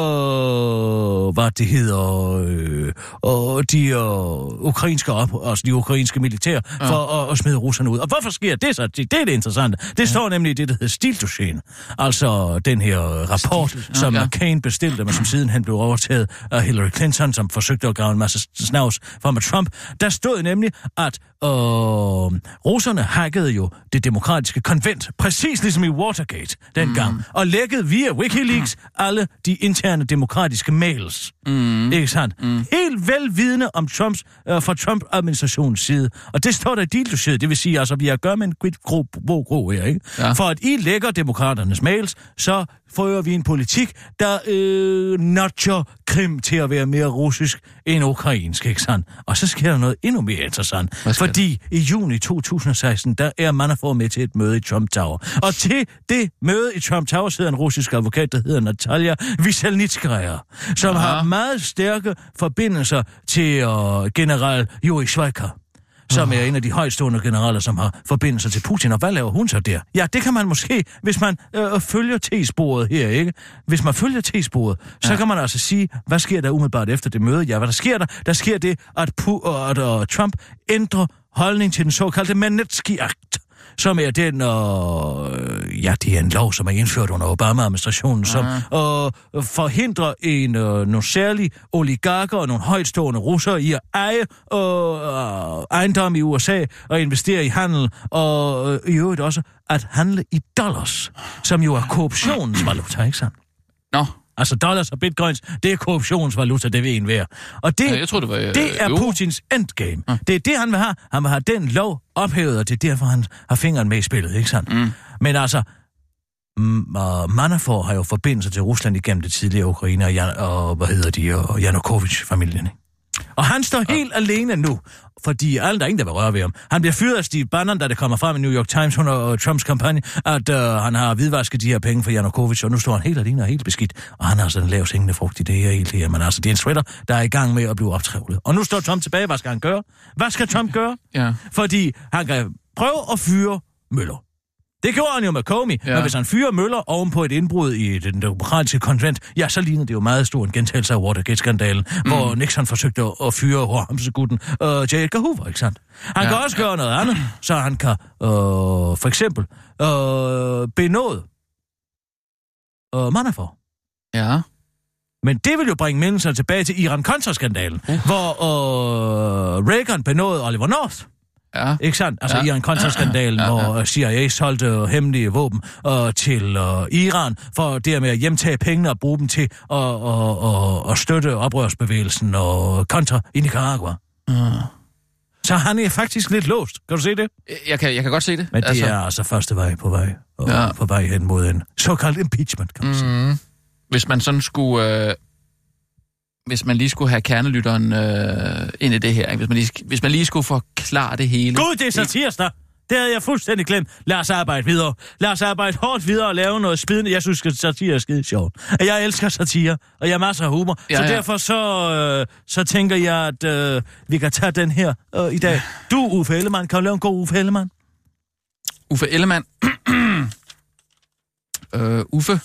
hvad det hedder, øh, og de øh, ukrainske op, altså de ukrainske militær, ja. for at, at smide russerne ud. Og hvorfor sker det så? Det er det interessante. Det ja. står nemlig i det, der hedder Stildogen. Altså den her rapport, Stil- som ja. McCain bestilte, men som siden han blev overtaget af Hillary Clinton, som forsøgte at grave en masse snavs fra med Trump. Der stod nemlig, at øh, russerne hackede jo det demokratiske konvent, præcis ligesom i Watergate dengang, mm. og lækkede via Wikileaks alle de interne demokratiske mails. Mm. Ikke sandt? Mm. Helt velvidende om Trumps, øh, fra Trump-administrationens side. Og det står der i deal det vil sige, altså, vi har at gøre med en quid pro quo quo her, ikke? Ja. For at I lægger demokraternes mails, så fører vi en politik, der øh, nudger Krim til at være mere russisk end ukrainsk, ikke sandt? Og så sker der noget endnu mere interessant. Sker Fordi i juni 2016, der er Manafort med til et møde i Trump Tower. Og til det møde i Trump Tower sidder en russisk advokat, der hedder Natalia Viselnitskaya, som Aha. har meget stærke forbindelser til øh, general Yuri Schweiker som er en af de højstående generaler, som har forbindelser til Putin. Og hvad laver hun så der? Ja, det kan man måske, hvis man øh, følger T-sporet her, ikke? Hvis man følger T-sporet, ja. så kan man altså sige, hvad sker der umiddelbart efter det møde? Ja, hvad der sker der? Der sker det, at, Pu- at uh, Trump ændrer holdning til den såkaldte Magnitsky-akt som er den, øh, ja, det er en lov, som er indført under Obama-administrationen, som øh, forhindrer en, øh, nogle særlige oligarker og nogle højtstående russere i at eje øh, ejendom i USA og investere i handel, og øh, i øvrigt også at handle i dollars, som jo er korruptionens valuta, ikke sandt? Nå, Altså dollars og bitcoins, det er korruptionsvaluta, det vil en være. Og det, Ja, jeg tror, det var, øh, det er euro. Putins endgame. Det er det, han vil have. Han vil have den lov ophævet, og det er derfor, han har fingeren med i spillet, ikke sandt? Mm. Men altså, mm, Manafort har jo forbindelse til Rusland igennem det tidligere Ukraine og, Jan, og hvad hedder de, og Janukovic-familien. ikke? Og han står helt alene nu, fordi alle, der er ingen, der vil røre ved ham. Han bliver fyret af Steve Bannon, da det kommer frem i New York Times under uh, Trumps kampagne, at uh, han har hvidvasket de her penge for Janukovic, og nu står han helt alene og helt beskidt. Og han har sådan en hængende frugt i det her helt her. Men altså, det er en sweater, der er i gang med at blive optrævlet. Og nu står Trump tilbage. Hvad skal han gøre? Hvad skal Trump gøre? Ja. Fordi han kan prøve at fyre Møller. Det gjorde han jo med Comey, ja. Men hvis han fyrer Møller oven på et indbrud i den demokratiske konvent, ja, så ligner det jo meget stor en gentagelse af Watergate-skandalen, mm. hvor Nixon forsøgte at, fyre Horhamseguden uh, J. Edgar Hoover, ikke sandt? Han ja. Kan også gøre noget andet, så han kan uh, for eksempel uh, benåde uh, Manafort. Ja. Men det vil jo bringe mennesker tilbage til Iran-Contra-skandalen, uh. hvor uh, Reagan benåede Oliver North. Ja. Ikke sandt? Altså ja. Ja. Iran-Contra-skandalen, ja, ja, ja. hvor CIA solgte hemmelige våben uh, til uh, Iran, for dermed at hjemtage pengene og bruge dem til at, uh, uh, uh, støtte oprørsbevægelsen og kontra i Nicaragua. Uh. Så han er faktisk lidt låst. Kan du se det? Jeg kan, jeg kan godt se det. Men det altså... er altså første vej på vej, og ja. Ja. på vej hen mod en såkaldt impeachment, kan man mm. Mm. Hvis man sådan skulle... Øh, hvis man lige skulle have kernelytteren øh, ind i det her, ikke? Hvis, man lige, hvis man lige skulle forklare det hele. Gud, det er så tirsdag! Det havde jeg fuldstændig glemt. Lad os arbejde videre. Lad os arbejde hårdt videre og lave noget spidende. Jeg synes, at satire er skide sjovt. Og Jeg elsker satire, og jeg har masser af humor. Ja, så ja. derfor så, øh, så tænker jeg, at øh, vi kan tage den her øh, i dag. Du, Uffe Ellemann, kan du lave en god Uffe Ellemann? Uffe Ellemann. *clears throat* øh, Uffe.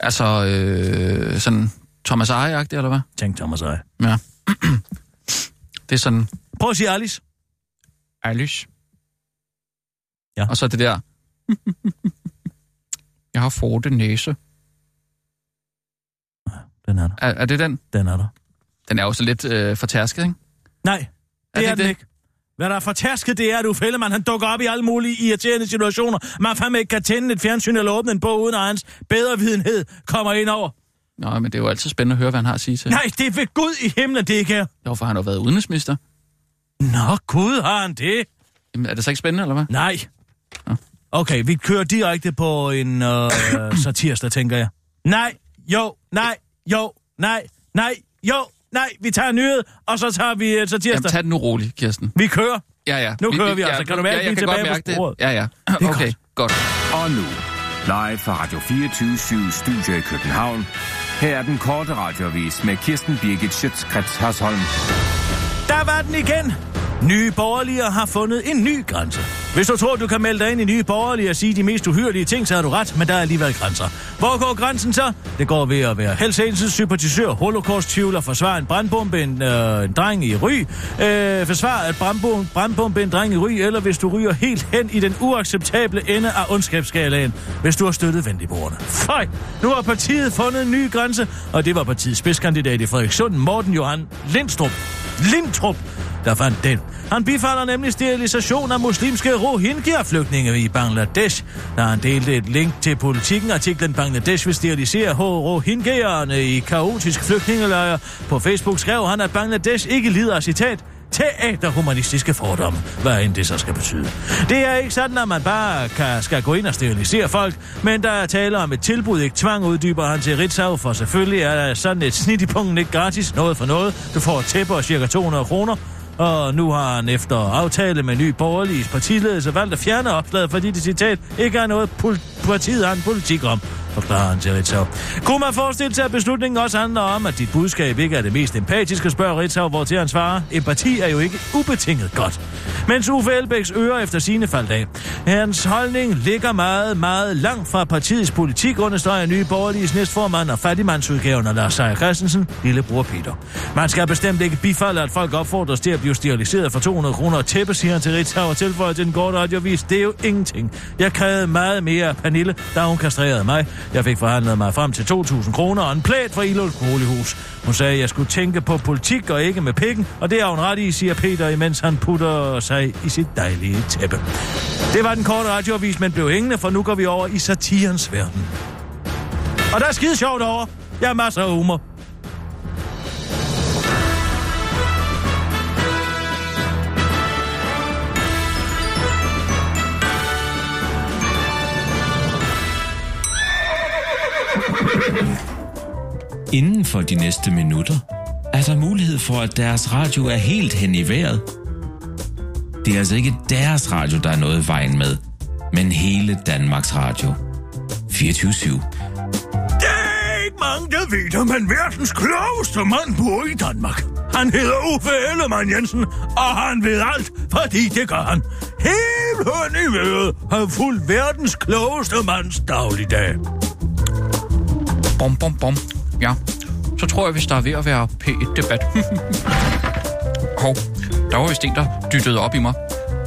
Altså, øh, sådan Thomas eje eller hvad? Tænk Thomas Eje. Ja. *clears throat* det er sådan... Prøv at sige Alice. Alice. Ja. Og så det der... *laughs* Jeg har fået en næse. Den er der. Er, er det den? Den er der. Den er jo så lidt øh, fortærsket, ikke? Nej, det er, det er den det? ikke. Hvad der er fortærsket, det er, at Uffe Ellemann, han dukker op i alle mulige irriterende situationer. Man fandme ikke kan tænde et fjernsyn eller åbne en bog, uden at hans bedre videnhed kommer ind over. Nå, men det er jo altid spændende at høre, hvad han har at sige til. Nej, det er ved Gud i himlen, det ikke er. Jo, for han har været udenrigsminister. Nå, Gud har han det. Jamen, er det så ikke spændende, eller hvad? Nej. Okay, vi kører direkte på en øh, *clears throat* satirsdag, tænker jeg. Nej, jo, nej, jo, nej, nej, jo, nej. Vi tager nyhed, og så tager vi uh, Jamen, satirsdag. tag den nu roligt, Kirsten. Vi kører. Ja, ja. Nu kører vi altså. Kan du mærke, ja, vi er jeg kan godt tilbage på mærke det. sporet? Ja, ja. er Okay, godt. Og nu, live fra Radio 24 Studio i København. Her er den korte radiovis med Kirsten Birgit Schøtzgrads Hasholm. Der var den igen. Nye borgerlige har fundet en ny grænse. Hvis du tror, du kan melde dig ind i nye borgerlige og sige de mest uhyrlige ting, så har du ret, men der er alligevel grænser. Hvor går grænsen så? Det går ved at være helseensens sympatisør, holocaust-tvivler, forsvare en brandbombe, en, øh, en dreng i ry, øh, forsvare at brandbombe, brandbombe en dreng i ry, eller hvis du ryger helt hen i den uacceptable ende af ondskabsskalaen, hvis du har støttet venligboerne. Fej! Nu har partiet fundet en ny grænse, og det var partiets spidskandidat i Frederikssund, Morten Johan Lindstrup. Lindtrup, der fandt den. Han bifalder nemlig sterilisation af muslimske Rohingya-flygtninge i Bangladesh. Da han delte et link til politikken, artiklen Bangladesh vil sterilisere Rohingyaerne i kaotisk flygtningelejre. På Facebook skrev han, at Bangladesh ikke lider af citat teaterhumanistiske fordomme, hvad end det så skal betyde. Det er ikke sådan, at man bare kan, skal gå ind og sterilisere folk, men der er tale om et tilbud, ikke tvang, uddyber han til Ritzau, for selvfølgelig er der sådan et snit i punkten ikke gratis, noget for noget. Du får et tæppe og cirka 200 kroner, og nu har han efter aftale med ny borgerlig partiledelse valgt at fjerne opslaget, fordi det citat ikke er noget, pol- partiet har en politik om, forklarer han til Ritzau. Kunne man forestille sig, at beslutningen også handler om, at dit budskab ikke er det mest empatiske, spørger Ritzau, hvor til han svarer, empati er jo ikke ubetinget godt. Mens Uffe Elbæks ører efter sine faldt af. Hans holdning ligger meget, meget langt fra partiets politik, understreger nye borgerlige næstformand og fattigmandsudgaven af Lars Seier Christensen, lillebror Peter. Man skal bestemt ikke bifalde, at folk opfordres til at blive steriliseret for 200 kroner og tæppe, siger han til Ritzau og tilføjer til den korte radiovis. Det er jo ingenting. Jeg krævede meget mere af Pernille, da hun kastrerede mig. Jeg fik forhandlet mig frem til 2.000 kroner og en plæt fra Ilulf Bolighus. Hun sagde, at jeg skulle tænke på politik og ikke med pikken, og det har hun ret i, siger Peter, imens han putter sig i sit dejlige tæppe. Det var den korte radioavis, men blev hængende, for nu går vi over i satirens verden. Og der er skide sjovt over. Jeg har masser af humor. Inden for de næste minutter er der mulighed for, at deres radio er helt hen i vejret. Det er altså ikke deres radio, der er noget i vejen med, men hele Danmarks Radio. 24 Der er ikke mange, der ved det, men verdens klogeste mand bor i Danmark. Han hedder Uffe Ellemann Jensen, og han ved alt, fordi det gør han. Helt hen i vejret har fuldt verdens klogeste mands dagligdag. Bom, bom, bom. Ja, så tror jeg, hvis der er ved at være P1-debat. *laughs* Hov, der var vist en, der dyttede op i mig.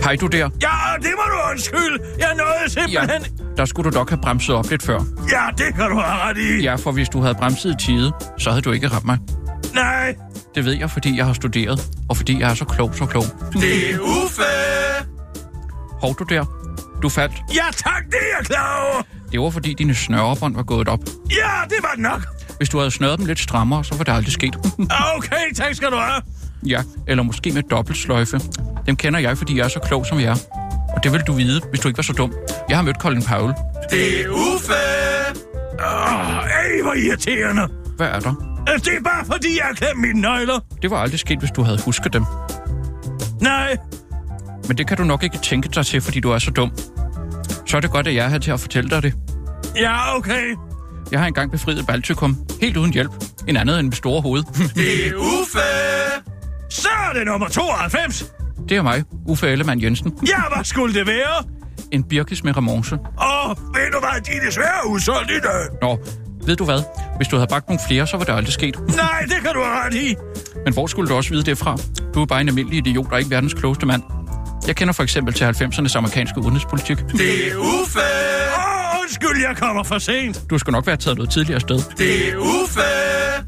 Hej du der. Ja, det må du undskylde. Jeg nåede simpelthen... Ja, der skulle du nok have bremset op lidt før. Ja, det kan du have ret i. Ja, for hvis du havde bremset i tide, så havde du ikke ramt mig. Nej. Det ved jeg, fordi jeg har studeret, og fordi jeg er så klog, så klog. Det er Uffe. Hov du der. Du faldt. Ja, tak, det er jeg klar over. Det var, fordi dine snørebånd var gået op. Ja, det var det nok. Hvis du havde snøret dem lidt strammere, så var det aldrig sket. *laughs* okay, tak skal du have. Ja, eller måske med dobbeltsløjfe. Dem kender jeg, fordi jeg er så klog, som jeg er. Og det vil du vide, hvis du ikke var så dum. Jeg har mødt Colin Powell. Det er Uffe! Åh, oh, ej, hvor irriterende. Hvad er der? Det er bare, fordi jeg har glemt mine nøgler. Det var aldrig sket, hvis du havde husket dem. Nej. Men det kan du nok ikke tænke dig til, fordi du er så dum. Så er det godt, at jeg er her til at fortælle dig det. Ja, okay. Jeg har engang befriet Baltikum, helt uden hjælp. En anden end med store hoved. *laughs* det er Uffe! Så er det nummer 92. Det er mig, Uffe Ellemann Jensen. Ja, hvad skulle det være? En birkis med remonce. Åh, oh, ved du hvad, de er desværre udsolgt i dag. Nå, ved du hvad? Hvis du havde bagt nogle flere, så var det aldrig sket. *laughs* Nej, det kan du have ret i. Men hvor skulle du også vide det fra? Du er bare en almindelig idiot, og ikke verdens klogeste mand. Jeg kender for eksempel til 90'ernes amerikanske udenrigspolitik. Det er Uffe! Undskyld, jeg kommer for sent. Du skal nok være taget noget tidligere sted. Det er Uffe!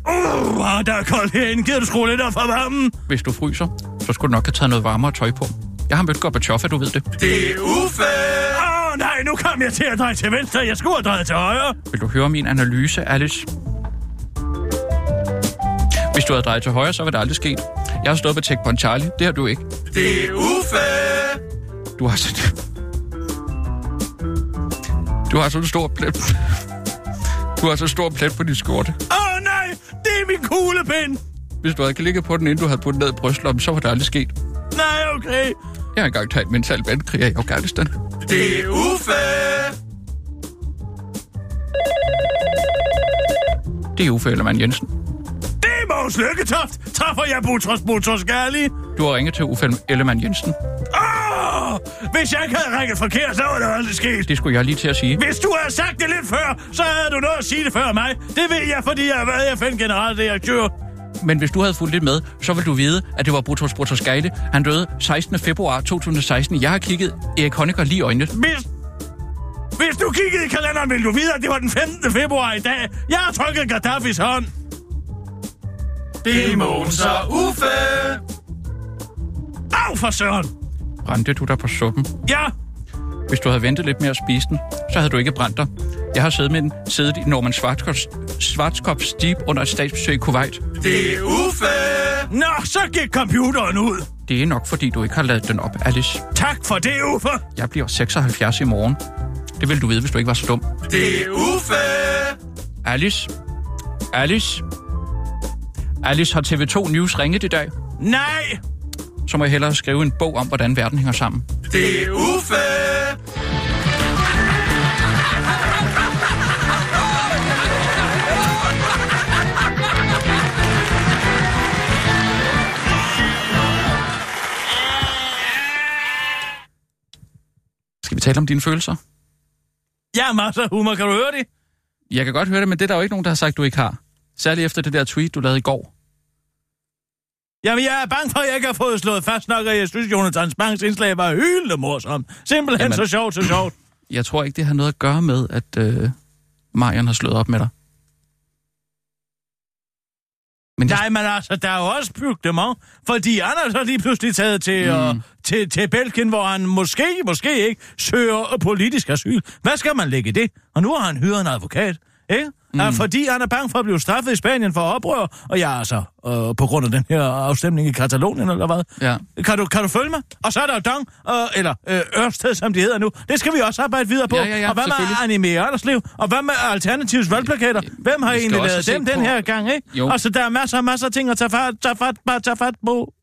Uh, oh, der er koldt herinde. Gider du skrue lidt op for varmen? Hvis du fryser, så skulle du nok have taget noget varmere tøj på. Jeg har mødt Gorbachev, du ved det. Det er Uffe! Åh oh, nej, nu kom jeg til at dreje til venstre. Jeg skulle have drejet til højre. Vil du høre min analyse, Alice? Hvis du havde drejet til højre, så var det aldrig sket. Jeg har stået på Checkpoint Charlie. Det har du ikke. Det er Uffe! Du har. Du har sådan en stor plet. Du har så stor plet på din skjorte. Åh oh, nej, det er min kuglepind. Hvis du havde klikket på den, inden du havde puttet ned i brystlommen, så var det aldrig sket. Nej, okay. Jeg har engang taget mental vandkrig i Afghanistan. Det er Uffe! Det er Uffe Ellemann Jensen. Det er Mås Lykketoft. Træffer jeg Butros Butros Gali? Du har ringet til Uffe Ellemann Jensen. Åh! Hvis jeg ikke havde ringet forkert, så var det aldrig sket. Det skulle jeg lige til at sige. Hvis du havde sagt det lidt før, så havde du noget at sige det før mig. Det ved jeg, fordi jeg har været FN-generaldirektør. Men hvis du havde fulgt lidt med, så vil du vide, at det var Butros Butros Gali. Han døde 16. februar 2016. Jeg har kigget Erik Honecker lige i øjnene. Hvis, hvis du kiggede i kalenderen, ville du vide, at det var den 15. februar i dag. Jeg har trykket Gaddafis hånd. Det er Måns og Uffe. Au for søren. Brændte du der på suppen? Ja. Hvis du havde ventet lidt med at spise den, så havde du ikke brændt dig. Jeg har siddet med den, siddet i Norman Schwarzkopf Steep under et statsbesøg i Kuwait. Det er Uffe! Nå, så gik computeren ud. Det er nok, fordi du ikke har lavet den op, Alice. Tak for det, Uffe. Jeg bliver 76 i morgen. Det vil du vide, hvis du ikke var så dum. Det er Uffe! Alice? Alice? Alice, har TV2 News ringet i dag? Nej! Så må jeg hellere skrive en bog om, hvordan verden hænger sammen. Det er Uffe! Skal vi tale om dine følelser? Ja, masser af humor. Kan du høre det? Jeg kan godt høre det, men det er der jo ikke nogen, der har sagt, du ikke har. Særligt efter det der tweet, du lavede i går. Jamen, jeg er bange for, at jeg ikke har fået slået fast nok, at jeg synes, Jonathans Banks indslag var hyldende morsom. Simpelthen Jamen, så sjovt, så sjovt. Jeg tror ikke, det har noget at gøre med, at øh, Marian har slået op med dig. Men Nej, men altså, der er jo også bygdement, fordi han er så lige pludselig taget til, mm. uh, til, til Belgien, hvor han måske, måske ikke søger politisk asyl. Hvad skal man lægge i det? Og nu har han hyret en advokat, ikke? Mm. at fordi han er bange for at blive straffet i Spanien for oprør, og jeg altså, øh, på grund af den her afstemning i Katalonien, eller hvad? Ja. Kan du, kan du følge mig? Og så er der Dong, øh, eller øh, Ørsted, som de hedder nu. Det skal vi også arbejde videre på. Ja, ja, ja, og hvad med. Anime Anderslev? Og hvad med Alternativs valgplakater? Hvem har egentlig lavet dem den på- her gang, ikke? Jo. Altså, der er masser og masser af ting at tage fat, tage fat, bare tage fat på.